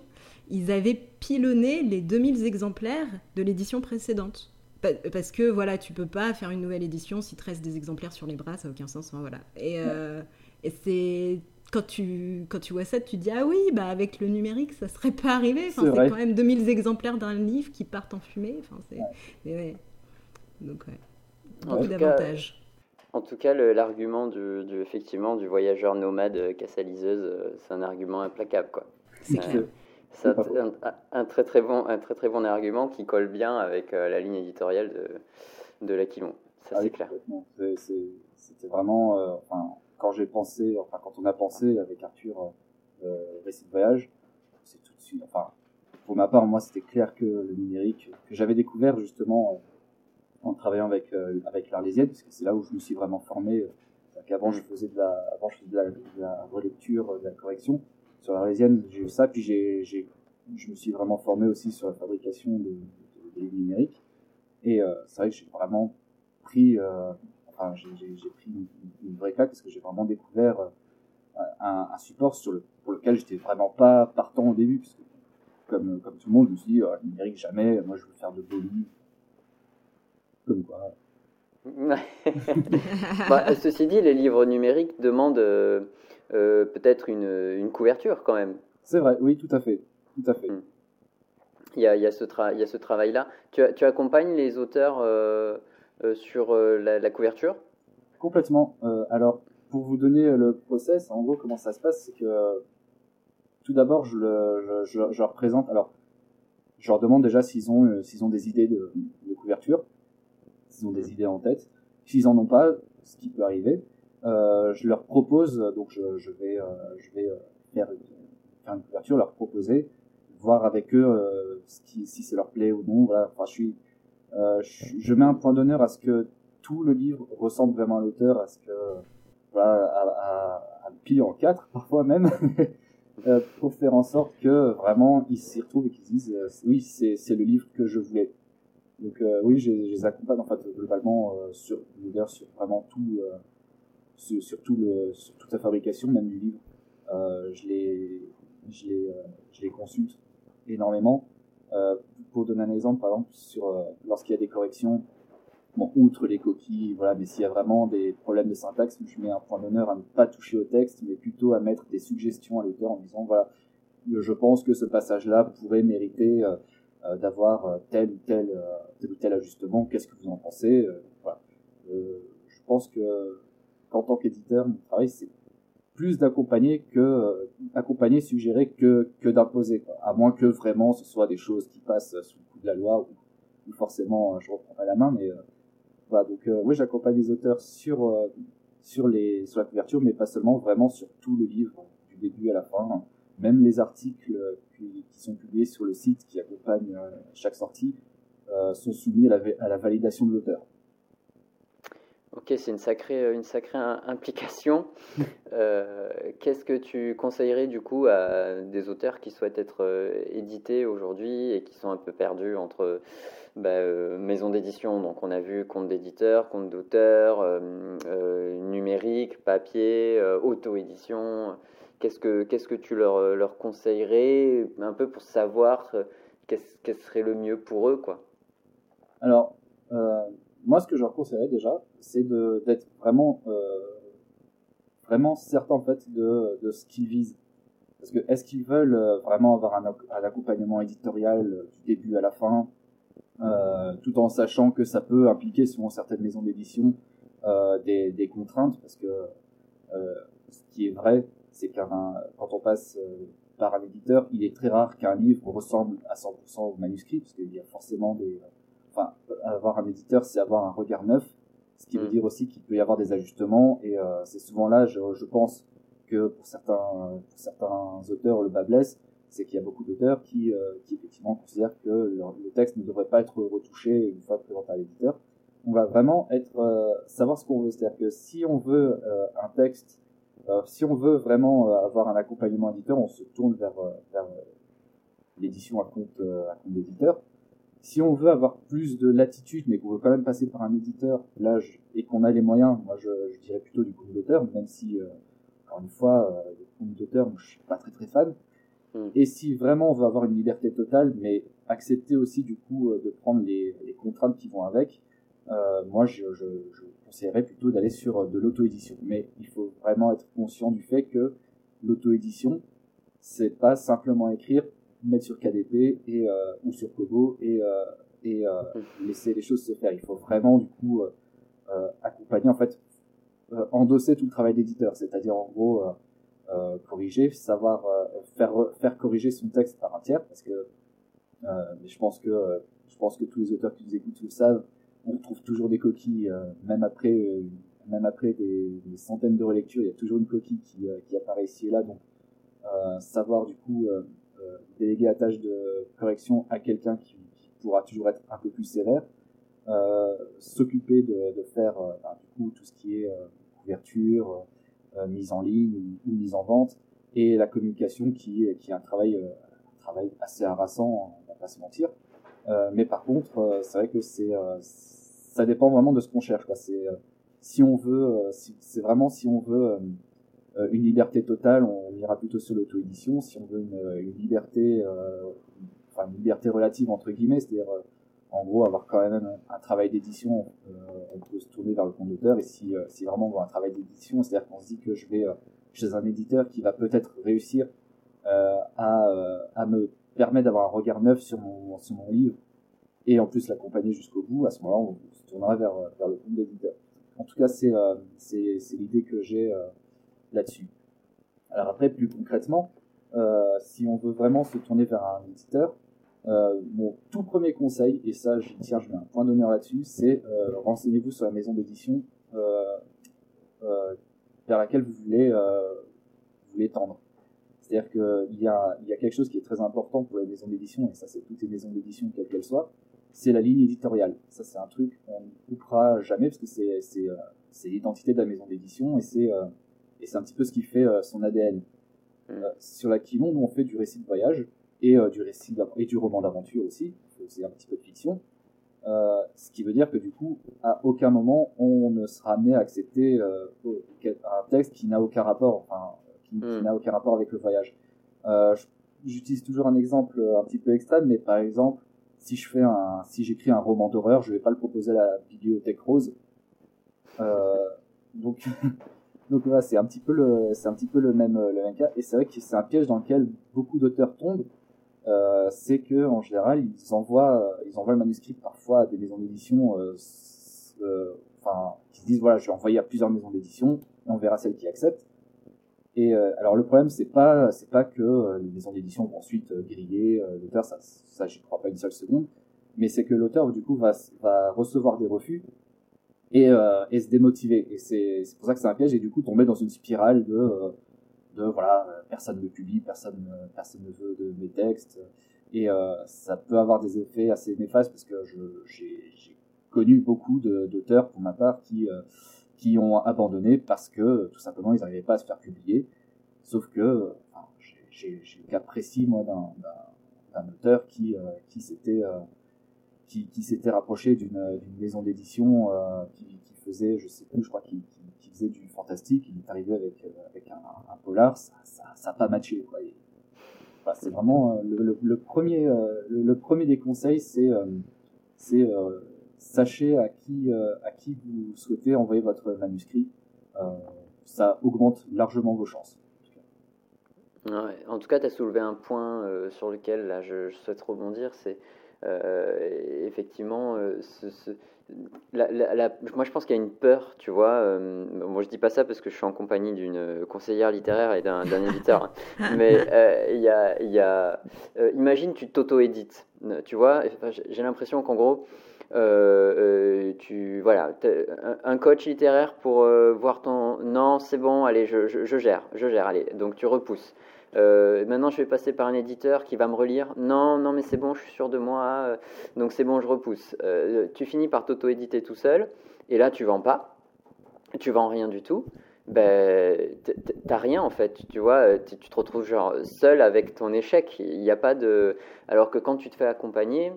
ils avaient pilonné les 2000 exemplaires de l'édition précédente. Parce que voilà, tu peux pas faire une nouvelle édition si tu restes des exemplaires sur les bras, ça n'a aucun sens. voilà. Et, Et c'est quand tu, quand tu vois ça, tu dis ah oui, bah avec le numérique, ça serait pas arrivé. Enfin, c'est quand même 2000 exemplaires d'un livre qui partent en fumée. Enfin, c'est... Ouais. Donc, ouais. Beaucoup d'avantages. En tout cas, l'argument du, du, effectivement du voyageur nomade euh, cassaliseuse, euh, c'est un argument implacable, quoi. C'est euh, un, un, très très bon, un très très bon argument qui colle bien avec la ligne éditoriale de, de l'Aquilon. Ça, ah c'est clair. C'était vraiment, enfin, quand j'ai pensé, enfin, quand on a pensé avec Arthur récit de voyage, c'est tout de suite, enfin, pour ma part, moi, c'était clair que le numérique, que j'avais découvert justement en travaillant avec euh, avec l'Arlésienne, parce que c'est là où je me suis vraiment formé. Euh, Avant, je faisais de la, avant, de la, relecture, de la correction sur l'Arlésienne. J'ai eu ça, puis j'ai, je me suis vraiment formé aussi sur la fabrication de, de, numériques. Et euh, c'est vrai que j'ai vraiment pris, euh, j'ai, pris une, vraie claque parce que j'ai vraiment découvert euh, un, support pour lequel j'étais vraiment pas partant au début, parce que comme, comme tout le monde, je me suis dit, oh, numérique jamais, moi je veux faire de beaux livres comme quoi. bah, ceci dit, les livres numériques demandent euh, euh, peut-être une, une, couverture quand même. C'est vrai, oui, tout à fait. Tout à fait. Hmm. Il, y a, il, y a ce travail-là. Tu, tu, accompagnes les auteurs euh, sur la, la, couverture? Complètement. alors, pour vous donner le process, en gros, comment ça se passe, c'est que tout d'abord, je, je, je, je, leur présente. Alors, je leur demande déjà s'ils ont, s'ils ont des idées de, de couverture s'ils ont des idées en tête. S'ils en ont pas, ce qui peut arriver, euh, je leur propose, donc je, vais, euh, euh, faire, une, couverture, leur proposer, voir avec eux si ça leur plaît ou non. Voilà. Enfin, je suis, je, mets un point d'honneur à ce que tout le livre ressemble vraiment à l'auteur, à ce que voilà, à, à, à le plier en quatre parfois même. pour faire en sorte que vraiment ils s'y retrouvent et qu'ils disent oui c'est le livre que je voulais donc euh, oui, je, les accompagne en fait globalement euh, sur d'ailleurs sur vraiment tout euh, sur, sur, tout le sur toute la fabrication même du livre. je les je les je les consulte énormément. pour donner un exemple, par exemple, sur lorsqu'il y a des corrections, bon, outre les coquilles, voilà, mais s'il y a vraiment des problèmes de syntaxe, je mets un point d'honneur à ne pas toucher au texte, mais plutôt à mettre des suggestions à l'auteur en disant voilà, je pense que ce passage-là pourrait mériter euh, d'avoir euh, tel ou tel, euh, tel ou tel ajustement. Qu'est-ce que vous en pensez voilà. Je pense que qu'en tant qu'éditeur, mon travail c'est plus d'accompagner que accompagner, suggérer que que d'imposer. À moins que vraiment ce soit des choses qui passent sous le coup de la loi ou, forcément je reprendrai la main. Mais voilà, donc oui, j'accompagne les auteurs sur sur les sur la couverture, mais pas seulement, vraiment sur tout le livre du début à la fin. Même les articles qui, sont publiés sur le site qui accompagnent euh, chaque sortie euh, sont soumis à la, à la validation de l'auteur. Ok, c'est une sacrée, une sacrée implication. Euh, Qu'est-ce que tu conseillerais du coup à des auteurs qui souhaitent être euh, édités aujourd'hui et qui sont un peu perdus entre bah, euh, maison d'édition, donc on a vu compte d'éditeur, compte d'auteur, numérique, papier, auto-édition Qu'est-ce que, qu'est-ce que tu leur, euh, leur conseillerais un peu pour savoir euh, qu'est-ce, qu'est-ce serait le mieux pour eux quoi? Alors, euh, moi, ce que je leur conseillerais déjà, c'est d'être vraiment, euh, vraiment certain en fait de, de ce qu'ils visent. Parce que est-ce qu'ils veulent vraiment avoir un, accompagnement éditorial du début à la fin, tout en sachant que ça peut impliquer selon certaines maisons d'édition des, contraintes, parce que ce qui est vrai, c'est qu'un quand on passe euh, par un éditeur, il est très rare qu'un livre ressemble à 100% au manuscrit, parce qu'il y a forcément des, enfin, avoir un éditeur, c'est avoir un regard neuf, ce qui veut mm. dire aussi qu'il peut y avoir des ajustements, et euh, c'est souvent là, je, je, pense que pour certains, pour certains auteurs, le bas blesse, c'est qu'il y a beaucoup d'auteurs qui, euh, qui effectivement considèrent que le, le, texte ne devrait pas être retouché une fois présenté à l'éditeur. On va vraiment être, euh, savoir ce qu'on veut, c'est-à-dire que si on veut euh, un texte euh, si on veut vraiment euh, avoir un accompagnement éditeur, on se tourne vers, euh, vers l'édition à compte, à compte d'éditeur. Si on veut avoir plus de latitude, mais qu'on veut quand même passer par un éditeur, là, et qu'on a les moyens, moi, je, je dirais plutôt du compte d'auteur, même si, encore une fois, le compte d'auteur, je suis pas très très fan. Hmm. Et si vraiment on veut avoir une liberté totale, mais accepter aussi du coup de prendre les, les contraintes qui vont avec, euh, moi je, je, je conseillerais plutôt d'aller sur de l'auto-édition. Mais il faut vraiment être conscient du fait que l'auto-édition, c'est pas simplement écrire, mettre sur KDP et, ou sur Kobo et, et mm. laisser les choses se faire. Il faut vraiment du coup accompagner, en fait, endosser tout le travail d'éditeur, c'est-à-dire en gros euh, corriger, savoir euh, faire faire corriger son texte par un tiers, parce que euh, je pense que je pense que tous les auteurs qui nous écoutent le savent. On retrouve toujours des coquilles, même après même après des, centaines de relectures, il y a toujours une coquille qui, qui apparaît ici et là. Donc, savoir du coup déléguer la tâche de correction à quelqu'un qui, pourra toujours être un peu plus sévère, s'occuper de, de, faire ben, du coup tout ce qui est couverture, euh, mise en ligne ou, mise en vente, et la communication qui, qui est un travail, euh, un travail assez harassant, on va pas se mentir. Euh, mais par contre, c'est vrai que c'est ça dépend vraiment de ce qu'on cherche. C'est si on veut, c'est vraiment si on veut une liberté totale, on ira plutôt sur l'auto-édition. Si on veut une, une liberté, enfin une liberté relative entre guillemets, c'est-à-dire en gros avoir quand même un, travail d'édition, euh, on peut se tourner vers le compte d'auteur. Et si, euh, si vraiment on veut un travail d'édition, c'est-à-dire qu'on se dit que je vais euh, chez un éditeur qui va peut-être réussir à, à me permettre d'avoir un regard neuf sur mon, sur mon livre et en plus l'accompagner jusqu'au bout, à ce moment-là, on se tournera vers, vers le compte d'éditeur. En tout cas, c'est c'est l'idée que j'ai là-dessus. Alors après, plus concrètement, si on veut vraiment se tourner vers un éditeur, euh, mon tout premier conseil, et ça, je, tiens, je mets un point d'honneur là-dessus, c'est euh, renseignez-vous sur la maison d'édition euh, euh vers laquelle vous voulez, euh, vous voulez tendre. C'est-à-dire qu'il y a, il y a quelque chose qui est très important pour les maisons d'édition, et ça c'est toutes les maisons d'édition quelles qu'elles soient, c'est la ligne éditoriale. Ça c'est un truc qu'on ne coupera jamais parce que c'est, c'est, c'est l'identité de la maison d'édition et c'est, et c'est un petit peu ce qui fait son ADN. Mmh. sur la Quimon, nous on fait du récit de voyage, et euh, du récit et du roman d'aventure aussi, c'est un petit peu de fiction. Euh, ce qui veut dire que du coup, à aucun moment, on ne sera amené à accepter euh, un texte qui n'a aucun rapport, enfin, qui, hmm. n'a aucun rapport avec le voyage. J'utilise toujours un exemple un petit peu extrême, mais par exemple, si je fais un, si j'écris un roman d'horreur, je vais pas le proposer à la bibliothèque rose. donc, donc voilà, c'est un petit peu le, c'est un petit peu le même, le même cas. Et c'est vrai que c'est un piège dans lequel beaucoup d'auteurs tombent euh, c'est que en général ils envoient euh, ils envoient le manuscrit parfois à des maisons d'édition euh, enfin qui se disent voilà je vais envoyer à plusieurs maisons d'édition et on verra celle qui accepte et alors le problème c'est pas c'est pas que les maisons d'édition vont ensuite griller l'auteur ça ça j'y crois pas une seule seconde mais c'est que l'auteur du coup va va recevoir des refus et, et se démotiver et c'est c'est pour ça que c'est un piège et du coup tomber dans une spirale de de voilà, euh, personne ne publie, personne, personne ne veut de mes textes. Et euh, ça peut avoir des effets assez néfastes parce que j'ai connu beaucoup d'auteurs, pour ma part, qui, euh, qui ont abandonné parce que tout simplement ils n'arrivaient pas à se faire publier. Sauf que enfin, j'ai le cas précis, moi, d'un auteur qui, qui s'était qui, qui s'était rapproché d'une maison d'édition qui, qui, faisait, je sais plus, je crois qu'il faisait du fantastique, il est arrivé avec, euh, avec un, polar, ça n'a ça, pas matché. Quoi. c'est vraiment euh, le, premier, euh, le, premier des conseils, c'est c'est sachez à qui, à qui vous souhaitez envoyer votre manuscrit. ça augmente largement vos chances. en tout cas, tu as soulevé un point sur lequel là, je, je souhaite rebondir, c'est effectivement ce, moi, je pense qu'il y a une peur, tu vois. Euh, moi, je dis pas ça parce que je suis en compagnie d'une conseillère littéraire et d'un éditeur. Hein. mais euh, il y a, y a euh, imagine, tu t'auto-édites, tu vois. J'ai l'impression qu'en gros, tu voilà, un coach littéraire pour voir ton non, c'est bon, allez, je, gère, je gère, allez. Donc tu repousses. Euh, maintenant, je vais passer par un éditeur qui va me relire. Non, non, mais c'est bon, je suis sûr de moi, euh, donc c'est bon, je repousse. Euh, tu finis par t'auto-éditer tout seul, et là, tu vends pas, tu vends rien du tout. Ben, t'as rien en fait, tu vois, tu te retrouves genre seul avec ton échec. Il n'y a pas de. Alors que quand tu te fais accompagner,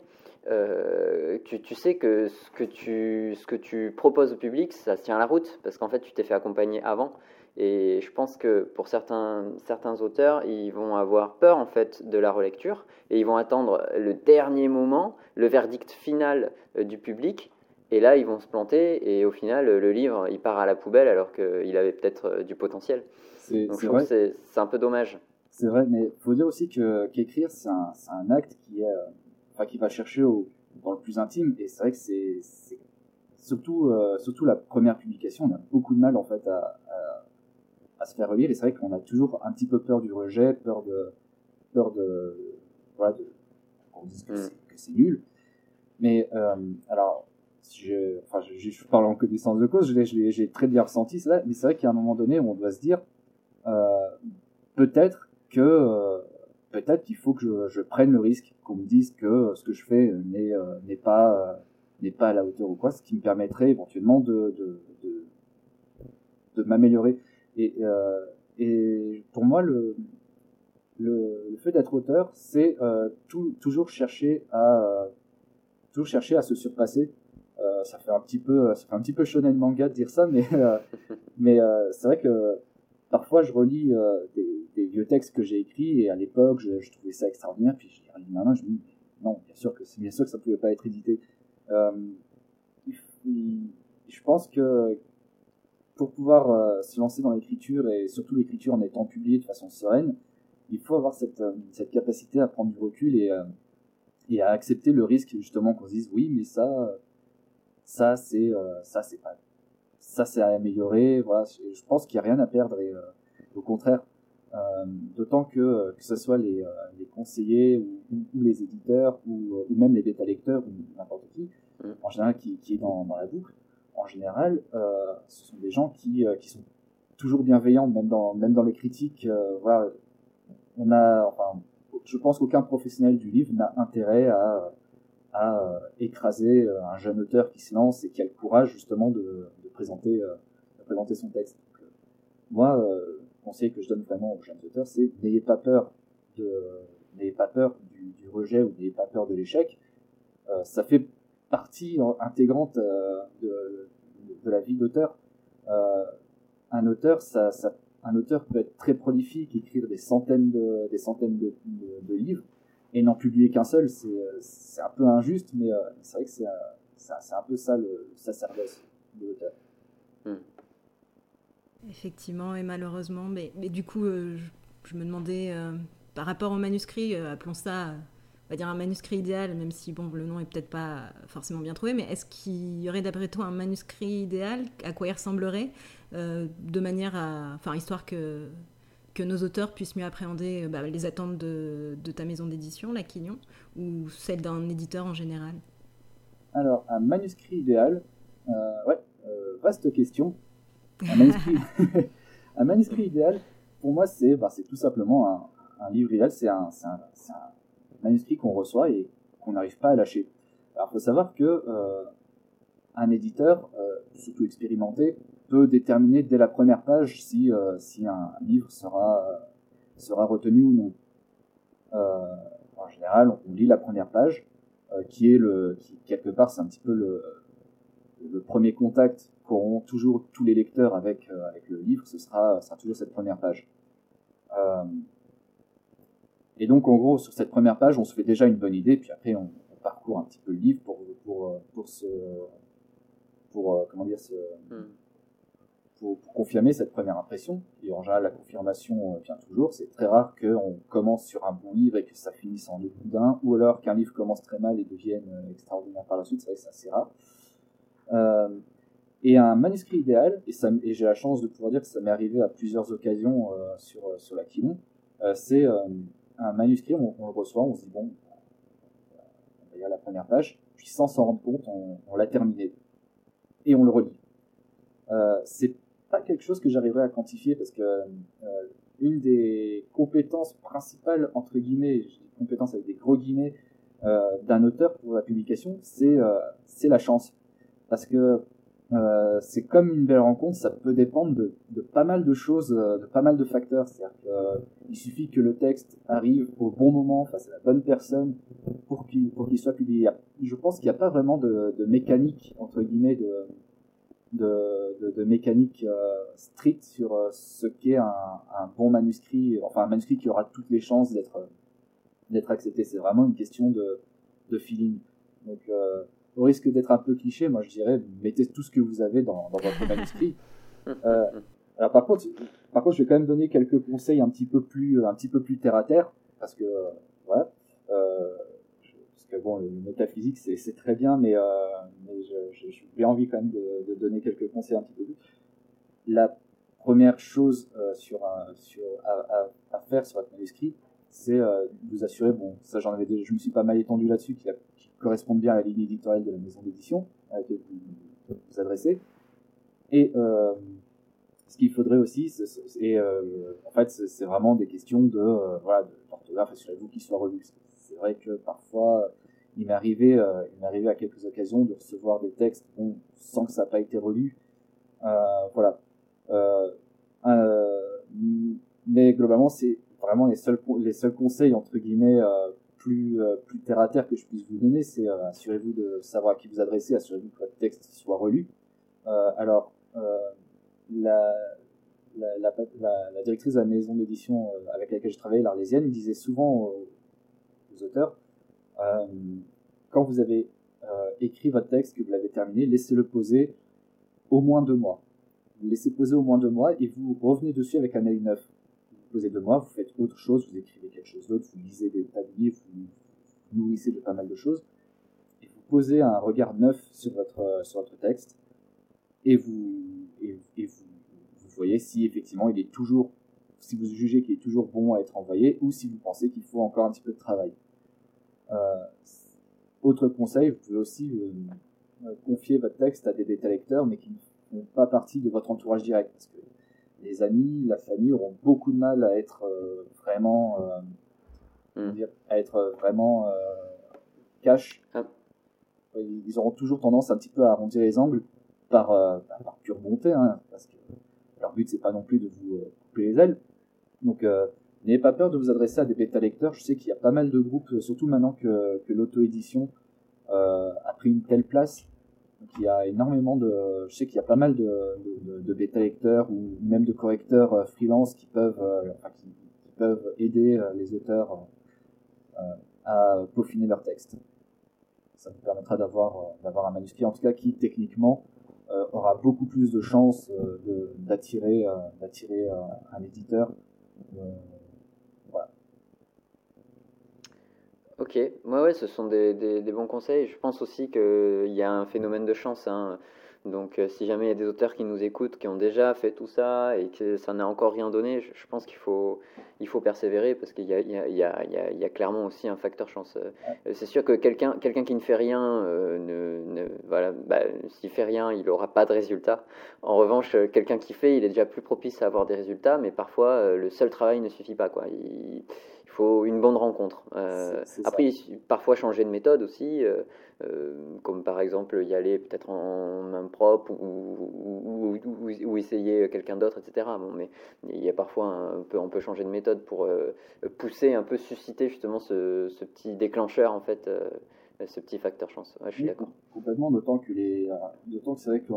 tu, tu, sais que ce que tu, ce que tu proposes au public, ça se tient à la route, parce qu'en fait, tu t'es fait accompagner avant. Et je pense que pour certains, certains auteurs, ils vont avoir peur en fait de la relecture et ils vont attendre le dernier moment, le verdict final euh, du public Et là, ils vont se planter et au final, le livre, il part à la poubelle alors qu'il avait peut-être du potentiel. Donc je trouve que c'est un peu dommage. C'est vrai, mais faut dire aussi que qu'écrire, c'est un, un, acte qui est, enfin, qui va chercher dans le plus intime. Et c'est vrai que c'est surtout, euh, surtout la première publication, on a beaucoup de mal en fait à, à, se faire relire. Et c'est vrai qu'on a toujours un petit peu peur du rejet, peur de, peur de, voilà, de, qu'on dise que c'est nul. Mais euh, alors, je, enfin, je, je, parle en connaissance de cause, j'ai très bien ressenti cela. Mais c'est vrai qu'à un moment donné, on doit se dire, euh, peut-être que peut-être qu'il faut que je, je, prenne le risque qu'on me dise que ce que je fais n'est n'est pas n'est pas à la hauteur ou quoi, ce qui me permettrait éventuellement de, de, de, de m'améliorer. Et, euh, et pour moi, le, le, le fait d'être auteur, c'est euh, tout, toujours chercher à euh, toujours chercher à se surpasser. Euh, ça fait un petit peu, ça fait un petit peu shonen manga de dire ça, mais euh, mais euh, c'est vrai que parfois je relis des, des, vieux textes que j'ai écrits et à l'époque je, je, trouvais ça extraordinaire, puis je les relis maintenant, je me dis non, bien sûr que c'est bien sûr que ça pouvait pas être édité. Euh, je pense que pour pouvoir euh, se lancer dans l'écriture et surtout l'écriture en étant publié de façon sereine, il faut avoir cette, euh, cette capacité à prendre du recul et, et à accepter le risque justement qu'on se dise oui mais ça ça c'est ça c'est pas ça c'est à améliorer voilà je pense qu'il y a rien à perdre et au contraire euh, d'autant que que ce soit les, les conseillers ou, ou, les éditeurs ou, ou même les bêta lecteurs ou n'importe qui Mm. en général qui, qui est dans, dans, la boucle, en général, euh, ce sont des gens qui, euh, qui sont toujours bienveillants, même dans, même dans les critiques. Euh, voilà, on a, enfin, je pense qu'aucun professionnel du livre n'a intérêt à, à euh, écraser un jeune auteur qui se lance et qui a le courage justement de, de présenter, de présenter son texte. Donc, moi, le conseil que je donne vraiment aux jeunes auteurs, c'est n'ayez pas peur de, n'ayez pas peur du, rejet ou n'ayez pas peur de l'échec. Euh, ça fait partie intégrante euh, de, la vie d'auteur. Euh, un auteur, ça, ça, un auteur peut être très prolifique, écrire des centaines de, des centaines de, livres et n'en publier qu'un seul. C'est un peu injuste, mais euh, c'est vrai que c'est un peu ça le sacerdoce de l'auteur. Hmm. Effectivement, et malheureusement, mais, mais du coup, je, je, me demandais, par rapport au manuscrit, appelons ça on va dire un manuscrit idéal, même si bon, le nom est peut-être pas forcément bien trouvé, mais est-ce qu'il y aurait d'après toi un manuscrit idéal? À quoi il ressemblerait euh, De manière à. Enfin, histoire que, que nos auteurs puissent mieux appréhender euh, bah, les attentes de, de ta maison d'édition, la Quignon, ou celle d'un éditeur en général? Alors, un manuscrit idéal, euh, ouais, vaste question. Un manuscrit, un manuscrit idéal, pour moi, c'est bah, tout simplement un, un livre idéal, c'est un, un, un manuscrit qu'on reçoit et qu'on n'arrive pas à lâcher. Alors, faut savoir que euh, un éditeur, euh, surtout expérimenté, peut déterminer dès la première page si euh, si un livre sera sera retenu ou non. en général, on lit la première page, qui est le qui quelque part c'est un petit peu le le premier contact qu'auront toujours tous les lecteurs avec avec le livre, ce sera sera toujours cette première page. Et donc, en gros, sur cette première page, on se fait déjà une bonne idée, puis après, on, on parcourt un petit peu le livre pour, pour, euh, pour se, pour, euh, comment dire, se, hmm. pour, pour, confirmer cette première impression. Et en général, la confirmation euh, vient toujours. C'est très rare qu'on commence sur un bon livre et que ça finisse en le boudin, ou alors qu'un livre commence très mal et devienne extraordinaire par la suite. C'est vrai que c'est assez rare. Euh, et un manuscrit idéal, et, j'ai la chance de pouvoir dire que ça m'est arrivé à plusieurs occasions euh, sur, sur la Quilon, euh, c'est un manuscrit, on, le reçoit, on se dit bon, il y a la première page, puis sans s'en rendre compte, on, l'a terminé. Et on le relit. Euh, c'est pas quelque chose que j'arriverai à quantifier parce que euh, une des compétences principales, entre guillemets, je dis compétences avec des gros guillemets, euh, d'un auteur pour la publication, euh, c'est la chance. Parce que euh, c'est comme une belle rencontre, ça peut dépendre de, de pas mal de choses, euh, de pas mal de facteurs. C'est-à-dire qu'il euh, suffit que le texte arrive au bon moment, face à la bonne personne, pour qu'il pour qu'il soit publié. Je pense qu'il n'y a pas vraiment de, de, mécanique entre guillemets de de, de, mécanique euh, stricte sur ce qu'est un, un, bon manuscrit, enfin un manuscrit qui aura toutes les chances d'être d'être accepté. C'est vraiment une question de de feeling. Donc au risque d'être un peu cliché, moi je dirais mettez tout ce que vous avez dans, dans votre manuscrit. Euh, alors par contre, par contre, je vais quand même donner quelques conseils un petit peu plus, un petit peu plus terre à terre, parce que euh, voilà, euh, parce que bon, le métaphysique c'est, c'est très bien, mais, euh, mais je, j'ai envie quand même de, de, donner quelques conseils un petit peu plus. La première chose sur, un, sur à, à, à, faire sur votre manuscrit, c'est euh, vous assurer, bon, ça j'en avais déjà, je me suis pas mal étendu là-dessus, qu'il, correspond bien à la ligne éditoriale de la maison d'édition à laquelle vous vous adressez. Et euh, ce qu'il faudrait aussi, c'est euh, en fait, c'est vraiment des questions de euh, voilà d'orthographe, assurez-vous qu'il soit relu. C'est vrai que parfois, il m'est arrivé, euh, il m'est arrivé à quelques occasions de recevoir des textes bon, sans que ça n'a pas été relu. Euh, voilà. Euh, mais globalement, c'est vraiment les seuls les seuls conseils entre guillemets plus plus terre à terre que je puisse vous donner. C'est assurez-vous de savoir à qui vous adressez, assurez-vous que votre texte soit relu. alors la, directrice de la maison d'édition euh, avec laquelle je travaillais, l'Arlésienne, disait souvent aux, auteurs, euh, quand vous avez euh, écrit votre texte, que vous l'avez terminé, laissez-le poser au moins deux mois. Vous laissez poser au moins deux mois et vous revenez dessus avec un œil neuf. Vous posez deux mois, vous faites autre chose, vous écrivez quelque chose d'autre, vous lisez des tas de livres, vous, de pas mal de choses, et vous posez un regard neuf sur votre, sur votre texte, et vous, et, et vous, vous, voyez si effectivement il est toujours, si vous jugez qu'il est toujours bon à être envoyé ou si vous pensez qu'il faut encore un petit peu de travail. Euh, autre conseil, vous pouvez aussi euh, confier votre texte à des bêta lecteurs mais qui ne font pas partie de votre entourage direct parce que les amis, la famille auront beaucoup de mal à être euh, vraiment, euh, mm. à être vraiment cash. Ah. Ils auront toujours tendance un petit peu à arrondir les angles par, euh, par pure bonté, hein, parce que leur but c'est pas non plus de vous euh, couper les ailes. Donc euh, n'ayez pas peur de vous adresser à des bêta lecteurs. Je sais qu'il y a pas mal de groupes, surtout maintenant que, que l'auto-édition a pris une telle place. Donc il y a énormément de, je sais qu'il y a pas mal de, de, de bêta lecteurs ou même de correcteurs freelance qui peuvent, qui, peuvent aider les auteurs peaufiner leur texte. Ça vous permettra d'avoir d'avoir un manuscrit en tout cas qui techniquement euh, aura beaucoup plus de chances euh, d'attirer euh, d'attirer un éditeur. voilà. Ok, ouais, ouais, ce sont des, des, des bons conseils. Je pense aussi qu'il y a un phénomène de chance. Hein. Donc euh, si jamais il y a des auteurs qui nous écoutent, qui ont déjà fait tout ça et que ça n'a encore rien donné, je, je pense qu'il faut, il faut persévérer parce qu'il y, y, y, y a, clairement aussi un facteur chance. Euh, c'est sûr que quelqu'un quelqu'un qui ne fait rien, euh, ne, ne, voilà, bah, s'il fait rien, il n'aura pas de résultat. En revanche, quelqu'un qui fait, il est déjà plus propice à avoir des résultats, mais parfois le seul travail ne suffit pas. Quoi. Il, faut une bonne rencontre. Euh, après, parfois changer de méthode aussi, euh, euh, comme par exemple y aller peut-être en main propre ou, ou, ou, ou essayer quelqu'un d'autre, etc. Bon, mais il y a parfois un peu, on peut changer de méthode pour euh, pousser, un peu susciter justement ce, ce petit déclencheur en fait. Euh, ce petit facteur chance. Ouais, je suis d'accord. Complètement, d'autant que les, d'autant que c'est vrai que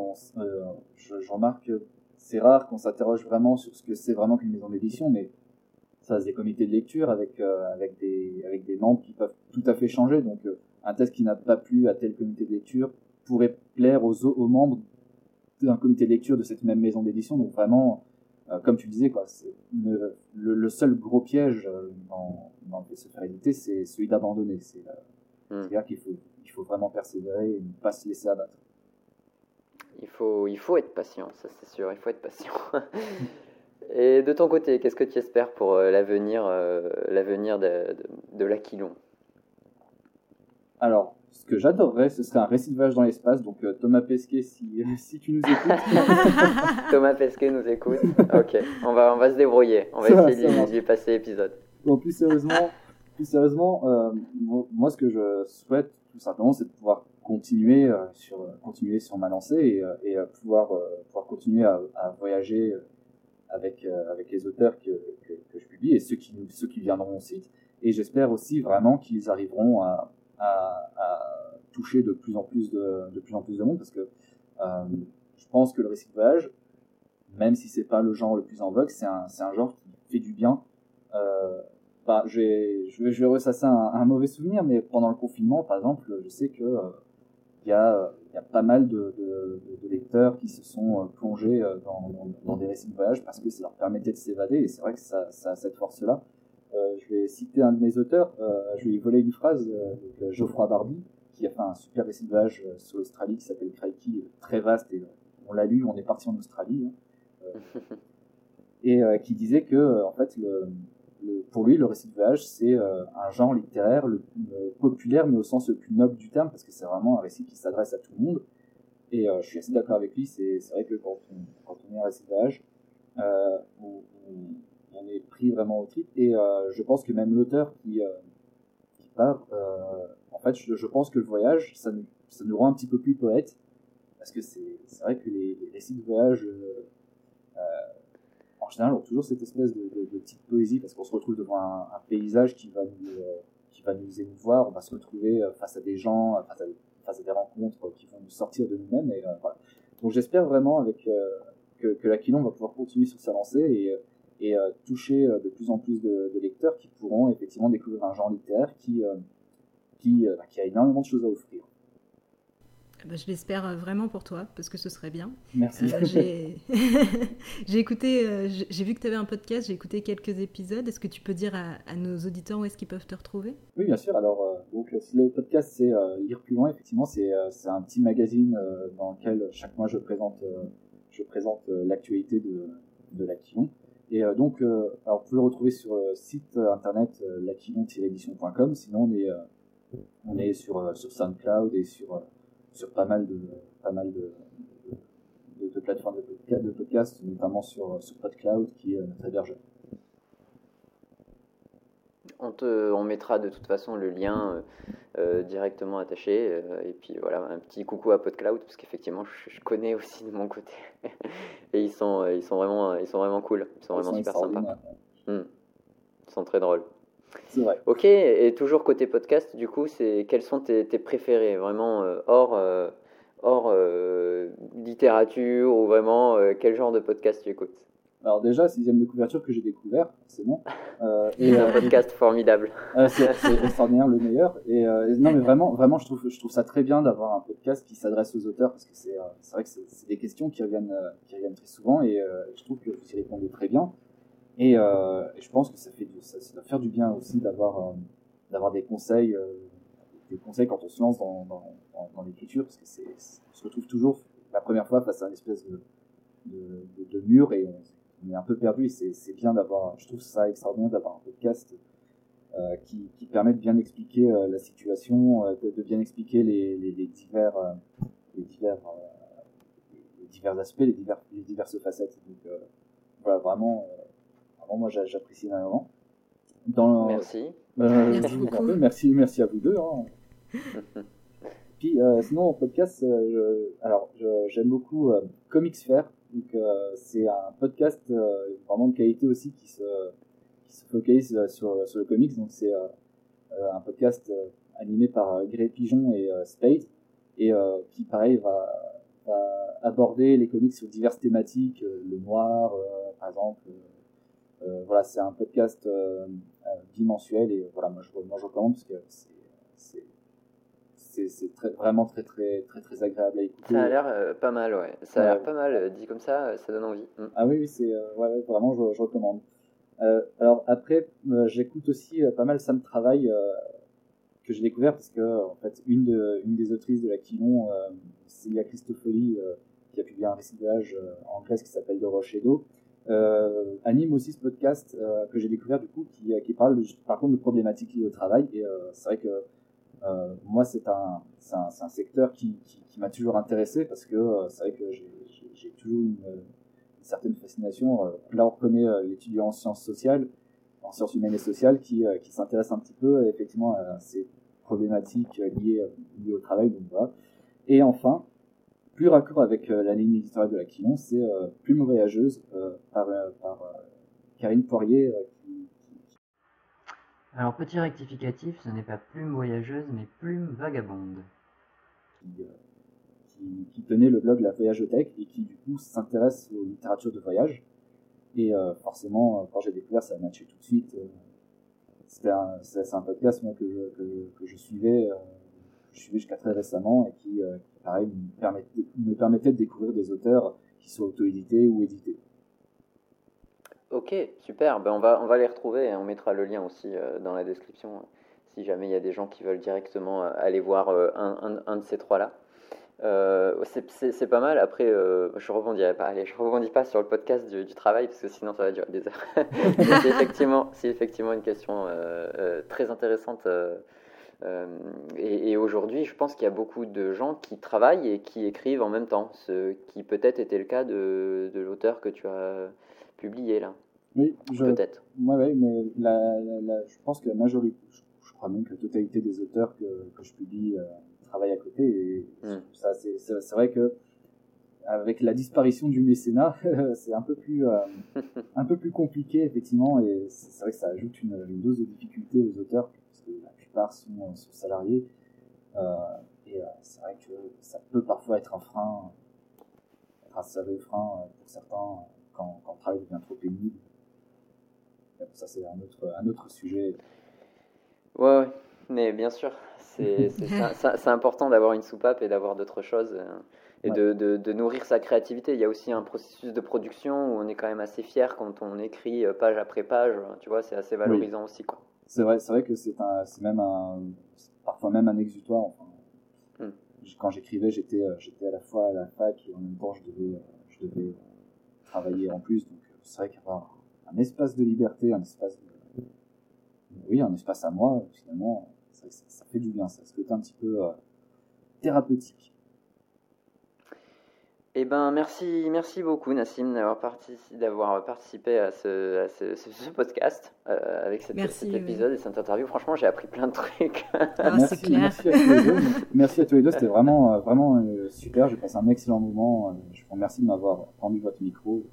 je, je remarque c'est rare qu'on s'interroge vraiment sur ce que c'est vraiment qu'une maison d'édition, mais des comités de lecture avec euh, avec des avec des membres qui peuvent tout à fait changer. Donc euh, un texte qui n'a pas plu à tel comité de lecture pourrait plaire aux, aux membres d'un comité de lecture de cette même maison d'édition. Donc vraiment, euh, comme tu disais, quoi, le, le, seul gros piège dans, dans éditer, c'est celui d'abandonner. C'est hmm. à dire qu'il faut, il faut vraiment persévérer et ne pas se laisser abattre. Il faut, il faut être patient, ça c'est sûr, il faut être patient. Et de ton côté, qu'est-ce que tu espères pour euh, l'avenir euh, l'avenir de, de, de l'Aquilon? Alors, ce que j'adorerais, ce serait un récivage dans l'espace. Donc, euh, Thomas Pesquet, si, si tu nous écoutes. Thomas Pesquet nous écoute. Ok, on va, on va se débrouiller. On va essayer de lui passer l'épisode. Bon, plus sérieusement, plus sérieusement euh, moi, ce que je souhaite, tout simplement, c'est de pouvoir continuer, euh, sur, continuer sur ma lancée et, et pouvoir, pouvoir continuer à, à voyager avec, euh, avec les auteurs que, que, je publie et ceux qui, ceux qui viendront au site. Et j'espère aussi vraiment qu'ils arriveront à, à, toucher de plus en plus de, de plus en plus de monde parce que euh, je pense que le récit même si c'est pas le genre le plus en vogue, c'est un, un genre qui fait du bien. Euh, bah, je vais, je ressasser un, mauvais souvenir, mais pendant le confinement, par exemple, je sais que il y a, il y a pas mal de, de, de, lecteurs qui se sont plongés dans, dans, dans, des récits de voyage parce que ça leur permettait de s'évader et c'est vrai que ça, ça a cette force-là. Euh, je vais citer un de mes auteurs, euh, je vais lui voler une phrase, donc, Geoffroy Barbie, qui a fait un super récit de voyage sur l'Australie qui s'appelle Crikey, très vaste et on l'a lu, on est parti en Australie. Hein. et qui disait que en fait le, pour lui, le récit de voyage, c'est euh, un genre littéraire le, populaire, mais au sens le plus noble du terme, parce que c'est vraiment un récit qui s'adresse à tout le monde. Et euh, je suis assez d'accord avec lui, c'est vrai que quand on, quand on un récit de voyage, euh, on, est pris vraiment au trip. Et je pense que même l'auteur qui, qui part, en fait, je, pense que le voyage, ça nous, rend un petit peu plus poète, parce que c'est vrai que les, récits de voyage en général, on a toujours cette espèce de, de, de petite poésie parce qu'on se retrouve devant un, un, paysage qui va nous, euh, qui va nous émouvoir. On va se retrouver euh, face à des gens, euh, face à, face à des rencontres qui vont nous sortir de nous-mêmes. Et voilà. Donc j'espère vraiment avec que, que l'Aquilon va pouvoir continuer sur sa lancée et, et toucher de plus en plus de, de, lecteurs qui pourront effectivement découvrir un genre littéraire qui, qui, bah, qui a énormément de choses à offrir. Ben, je l'espère euh, vraiment pour toi, parce que ce serait bien. Merci. Euh, j'ai écouté, euh, j'ai vu que tu avais un podcast, j'ai écouté quelques épisodes. Est-ce que tu peux dire à, nos auditeurs où est-ce qu'ils peuvent te retrouver? Oui, bien sûr. Alors, donc, le podcast, c'est Lire plus loin. Effectivement, c'est un petit magazine dans lequel chaque mois je présente, je présente l'actualité de, de l'Aquilon. Et donc, alors, vous pouvez le retrouver sur le site internet l'aquilon-édition.com. Sinon, on est, on est sur, sur SoundCloud et sur sur pas mal de, pas mal de, de, plateformes de, podcast, notamment sur, sur PodCloud, qui est notre hébergeur. On, te, on mettra de toute façon le lien euh, euh, directement attaché. Euh, et puis voilà, un petit coucou à PodCloud, parce qu'effectivement, je, connais aussi de mon côté. et ils sont, ils, sont vraiment, ils sont vraiment cool. Ils sont vraiment super sympas. Hmm. Ils sont très drôles. C'est vrai. Ok, et toujours côté podcast, du coup, c'est quels sont tes, tes préférés, vraiment euh, hors, euh, hors euh, littérature ou vraiment quel genre de podcast tu écoutes? Alors déjà, sixième de couverture que j'ai découvert, c'est bon. et un podcast formidable. c'est extraordinaire, le meilleur. Et non, mais vraiment, vraiment, je trouve, je trouve ça très bien d'avoir un podcast qui s'adresse aux auteurs parce que c'est, c'est vrai que c'est des questions qui reviennent, qui reviennent très souvent et je trouve que vous y répondez très bien. Et, euh, et, je pense que ça fait ça, ça doit faire du bien aussi d'avoir euh, d'avoir des conseils euh, des conseils quand on se lance dans, dans, l'écriture parce que c'est on se retrouve toujours la première fois face à une espèce de de, mur et on, est un peu perdu. Et c'est bien d'avoir je trouve ça extraordinaire d'avoir un podcast qui, qui permet de bien expliquer la situation de, bien expliquer les, les, divers les divers les divers aspects les les diverses facettes. Donc voilà vraiment moi j'apprécie énormément. Dans, merci. Euh, merci, merci, à vous deux. Hein. Puis euh, sinon en podcast, euh, alors j'aime beaucoup Comics Fair. Donc c'est un podcast vraiment de qualité aussi qui se, qui se focalise sur, sur le comics. Donc c'est un podcast animé par Grey Pigeon et Spade et qui pareil va, va, aborder les comics sur diverses thématiques, le noir par exemple euh, voilà, c'est un podcast euh, euh, bimensuel et voilà, moi je, moi je recommande parce que c'est c'est très, vraiment très très très très agréable à écouter. Ça a l'air pas mal, ouais. Ça a l'air pas mal dit comme ça, ça donne envie. Mm. Ah oui, oui, c'est ouais, vraiment je, je recommande. alors après, j'écoute aussi pas mal Sam Travail que j'ai découvert parce que en fait une de une des autrices de la Quilon, Célia Christofoli, qui a publié un récit de voyage en Grèce qui s'appelle De Roche et d'eau euh, anime aussi ce podcast euh, que j'ai découvert du coup qui, qui parle par contre de problématiques liées au travail. Et euh, c'est vrai que euh, moi c'est un, un, un secteur qui, qui, qui m'a toujours intéressé parce que euh, c'est vrai que j'ai toujours une, une, certaine fascination là on reconnaît l'étudiant en sciences sociales en sciences humaines et sociales qui, qui s'intéresse un petit peu effectivement à ces problématiques liées, liées au travail donc voilà. Et enfin plus raccord avec euh, la ligne éditoriale de la Quillon, c'est euh, Plume voyageuse euh, par, par Karine Poirier. Qui, Alors petit rectificatif, ce n'est pas Plume voyageuse, mais Plume vagabonde. Qui, qui, tenait le blog La Voyageothèque et qui du coup s'intéresse aux littératures de voyage. Et forcément, quand j'ai découvert, ça a matché tout de suite. c'est un, un, podcast moi, que, je, que, que je suivais je suivais jusqu'à très récemment et qui, pareil, me permettait, me permettait de découvrir des auteurs qui soient auto-édités ou édités. Ok, super. Ben on, va, on va les retrouver et on mettra le lien aussi dans la description si jamais il y a des gens qui veulent directement aller voir un, un, un de ces trois-là. Euh, c'est pas mal. Après, euh, je rebondirai pas. Allez, je rebondis pas sur le podcast du, travail parce que sinon ça va durer des heures. c'est effectivement, une question euh, très intéressante. Et, aujourd'hui, je pense qu'il y a beaucoup de gens qui travaillent et qui écrivent en même temps, ce qui peut-être était le cas de, de l'auteur que tu as publié là. Oui, peut-être. Oui, ouais, mais la, je pense que la majorité, je, crois même que la totalité des auteurs que, que je publie travail à côté. Et hmm. ça, c'est vrai que avec la disparition du mécénat, c'est un peu plus euh, un peu plus compliqué effectivement, et c'est vrai que ça ajoute une, dose de difficulté aux auteurs parce que la plupart sont, salariés. Euh, et euh, c'est vrai que ça peut parfois être un frein, un sérieux frein pour certains quand, quand le travail devient trop pénible. ça c'est un autre un autre sujet. Ouais, ouais. mais bien sûr, c'est important d'avoir une soupape et d'avoir d'autres choses euh, et de, de, nourrir sa créativité. Il y a aussi un processus de production où on est quand même assez fier quand on écrit euh, page après page. Tu vois, c'est assez valorisant aussi. Quoi. C'est vrai, c'est vrai que c'est même un, parfois même un exutoire. Hmm. Quand j'écrivais, j'étais, euh, j'étais à la fois à la fac et en même temps je devais, je devais travailler en plus. Donc c'est vrai qu'avoir un espace de liberté, un espace oui, un espace à moi, finalement, ça, fait du bien, ça se fait un petit peu euh, thérapeutique. Eh ben, merci, merci beaucoup Nassim d'avoir participé, d'avoir participé à ce, ce, podcast euh, avec cet épisode et cette interview. Franchement, j'ai appris plein de trucs. Ah, merci, merci, à tous les deux. merci à tous les deux. C'était vraiment, euh, vraiment super. J'ai passé un excellent moment. Je vous remercie de m'avoir rendu votre micro.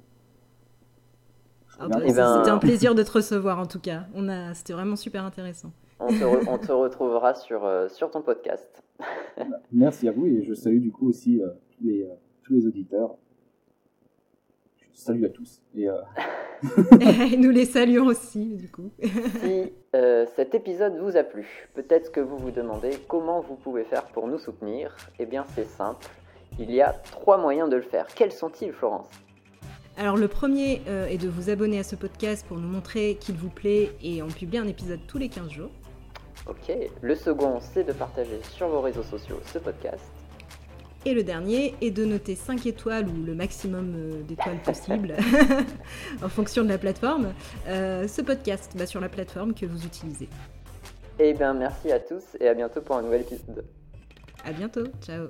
Ah, c'était un plaisir de te recevoir en tout cas. On a, c'était vraiment super intéressant on te, retrouvera sur, euh, sur ton podcast. Merci à vous et je salue du coup aussi euh, tous, les, euh, tous les auditeurs. Je salue à tous. Et, Nous les saluons aussi du coup. si cet épisode vous a plu, peut-être que vous vous demandez comment vous pouvez faire pour nous soutenir. Eh bien c'est simple, il y a trois moyens de le faire. Quels sont-ils Florence? Alors le premier est de vous abonner à ce podcast pour nous montrer qu'il vous plaît et on publie un épisode tous les 15 jours. Ok. Le second, c'est de partager sur vos réseaux sociaux ce podcast. Et le dernier est de noter 5 étoiles ou le maximum euh, d'étoiles possible en fonction de la plateforme, euh, ce podcast bah, sur la plateforme que vous utilisez. Eh bien, merci à tous et à bientôt pour un nouvel épisode. À bientôt, ciao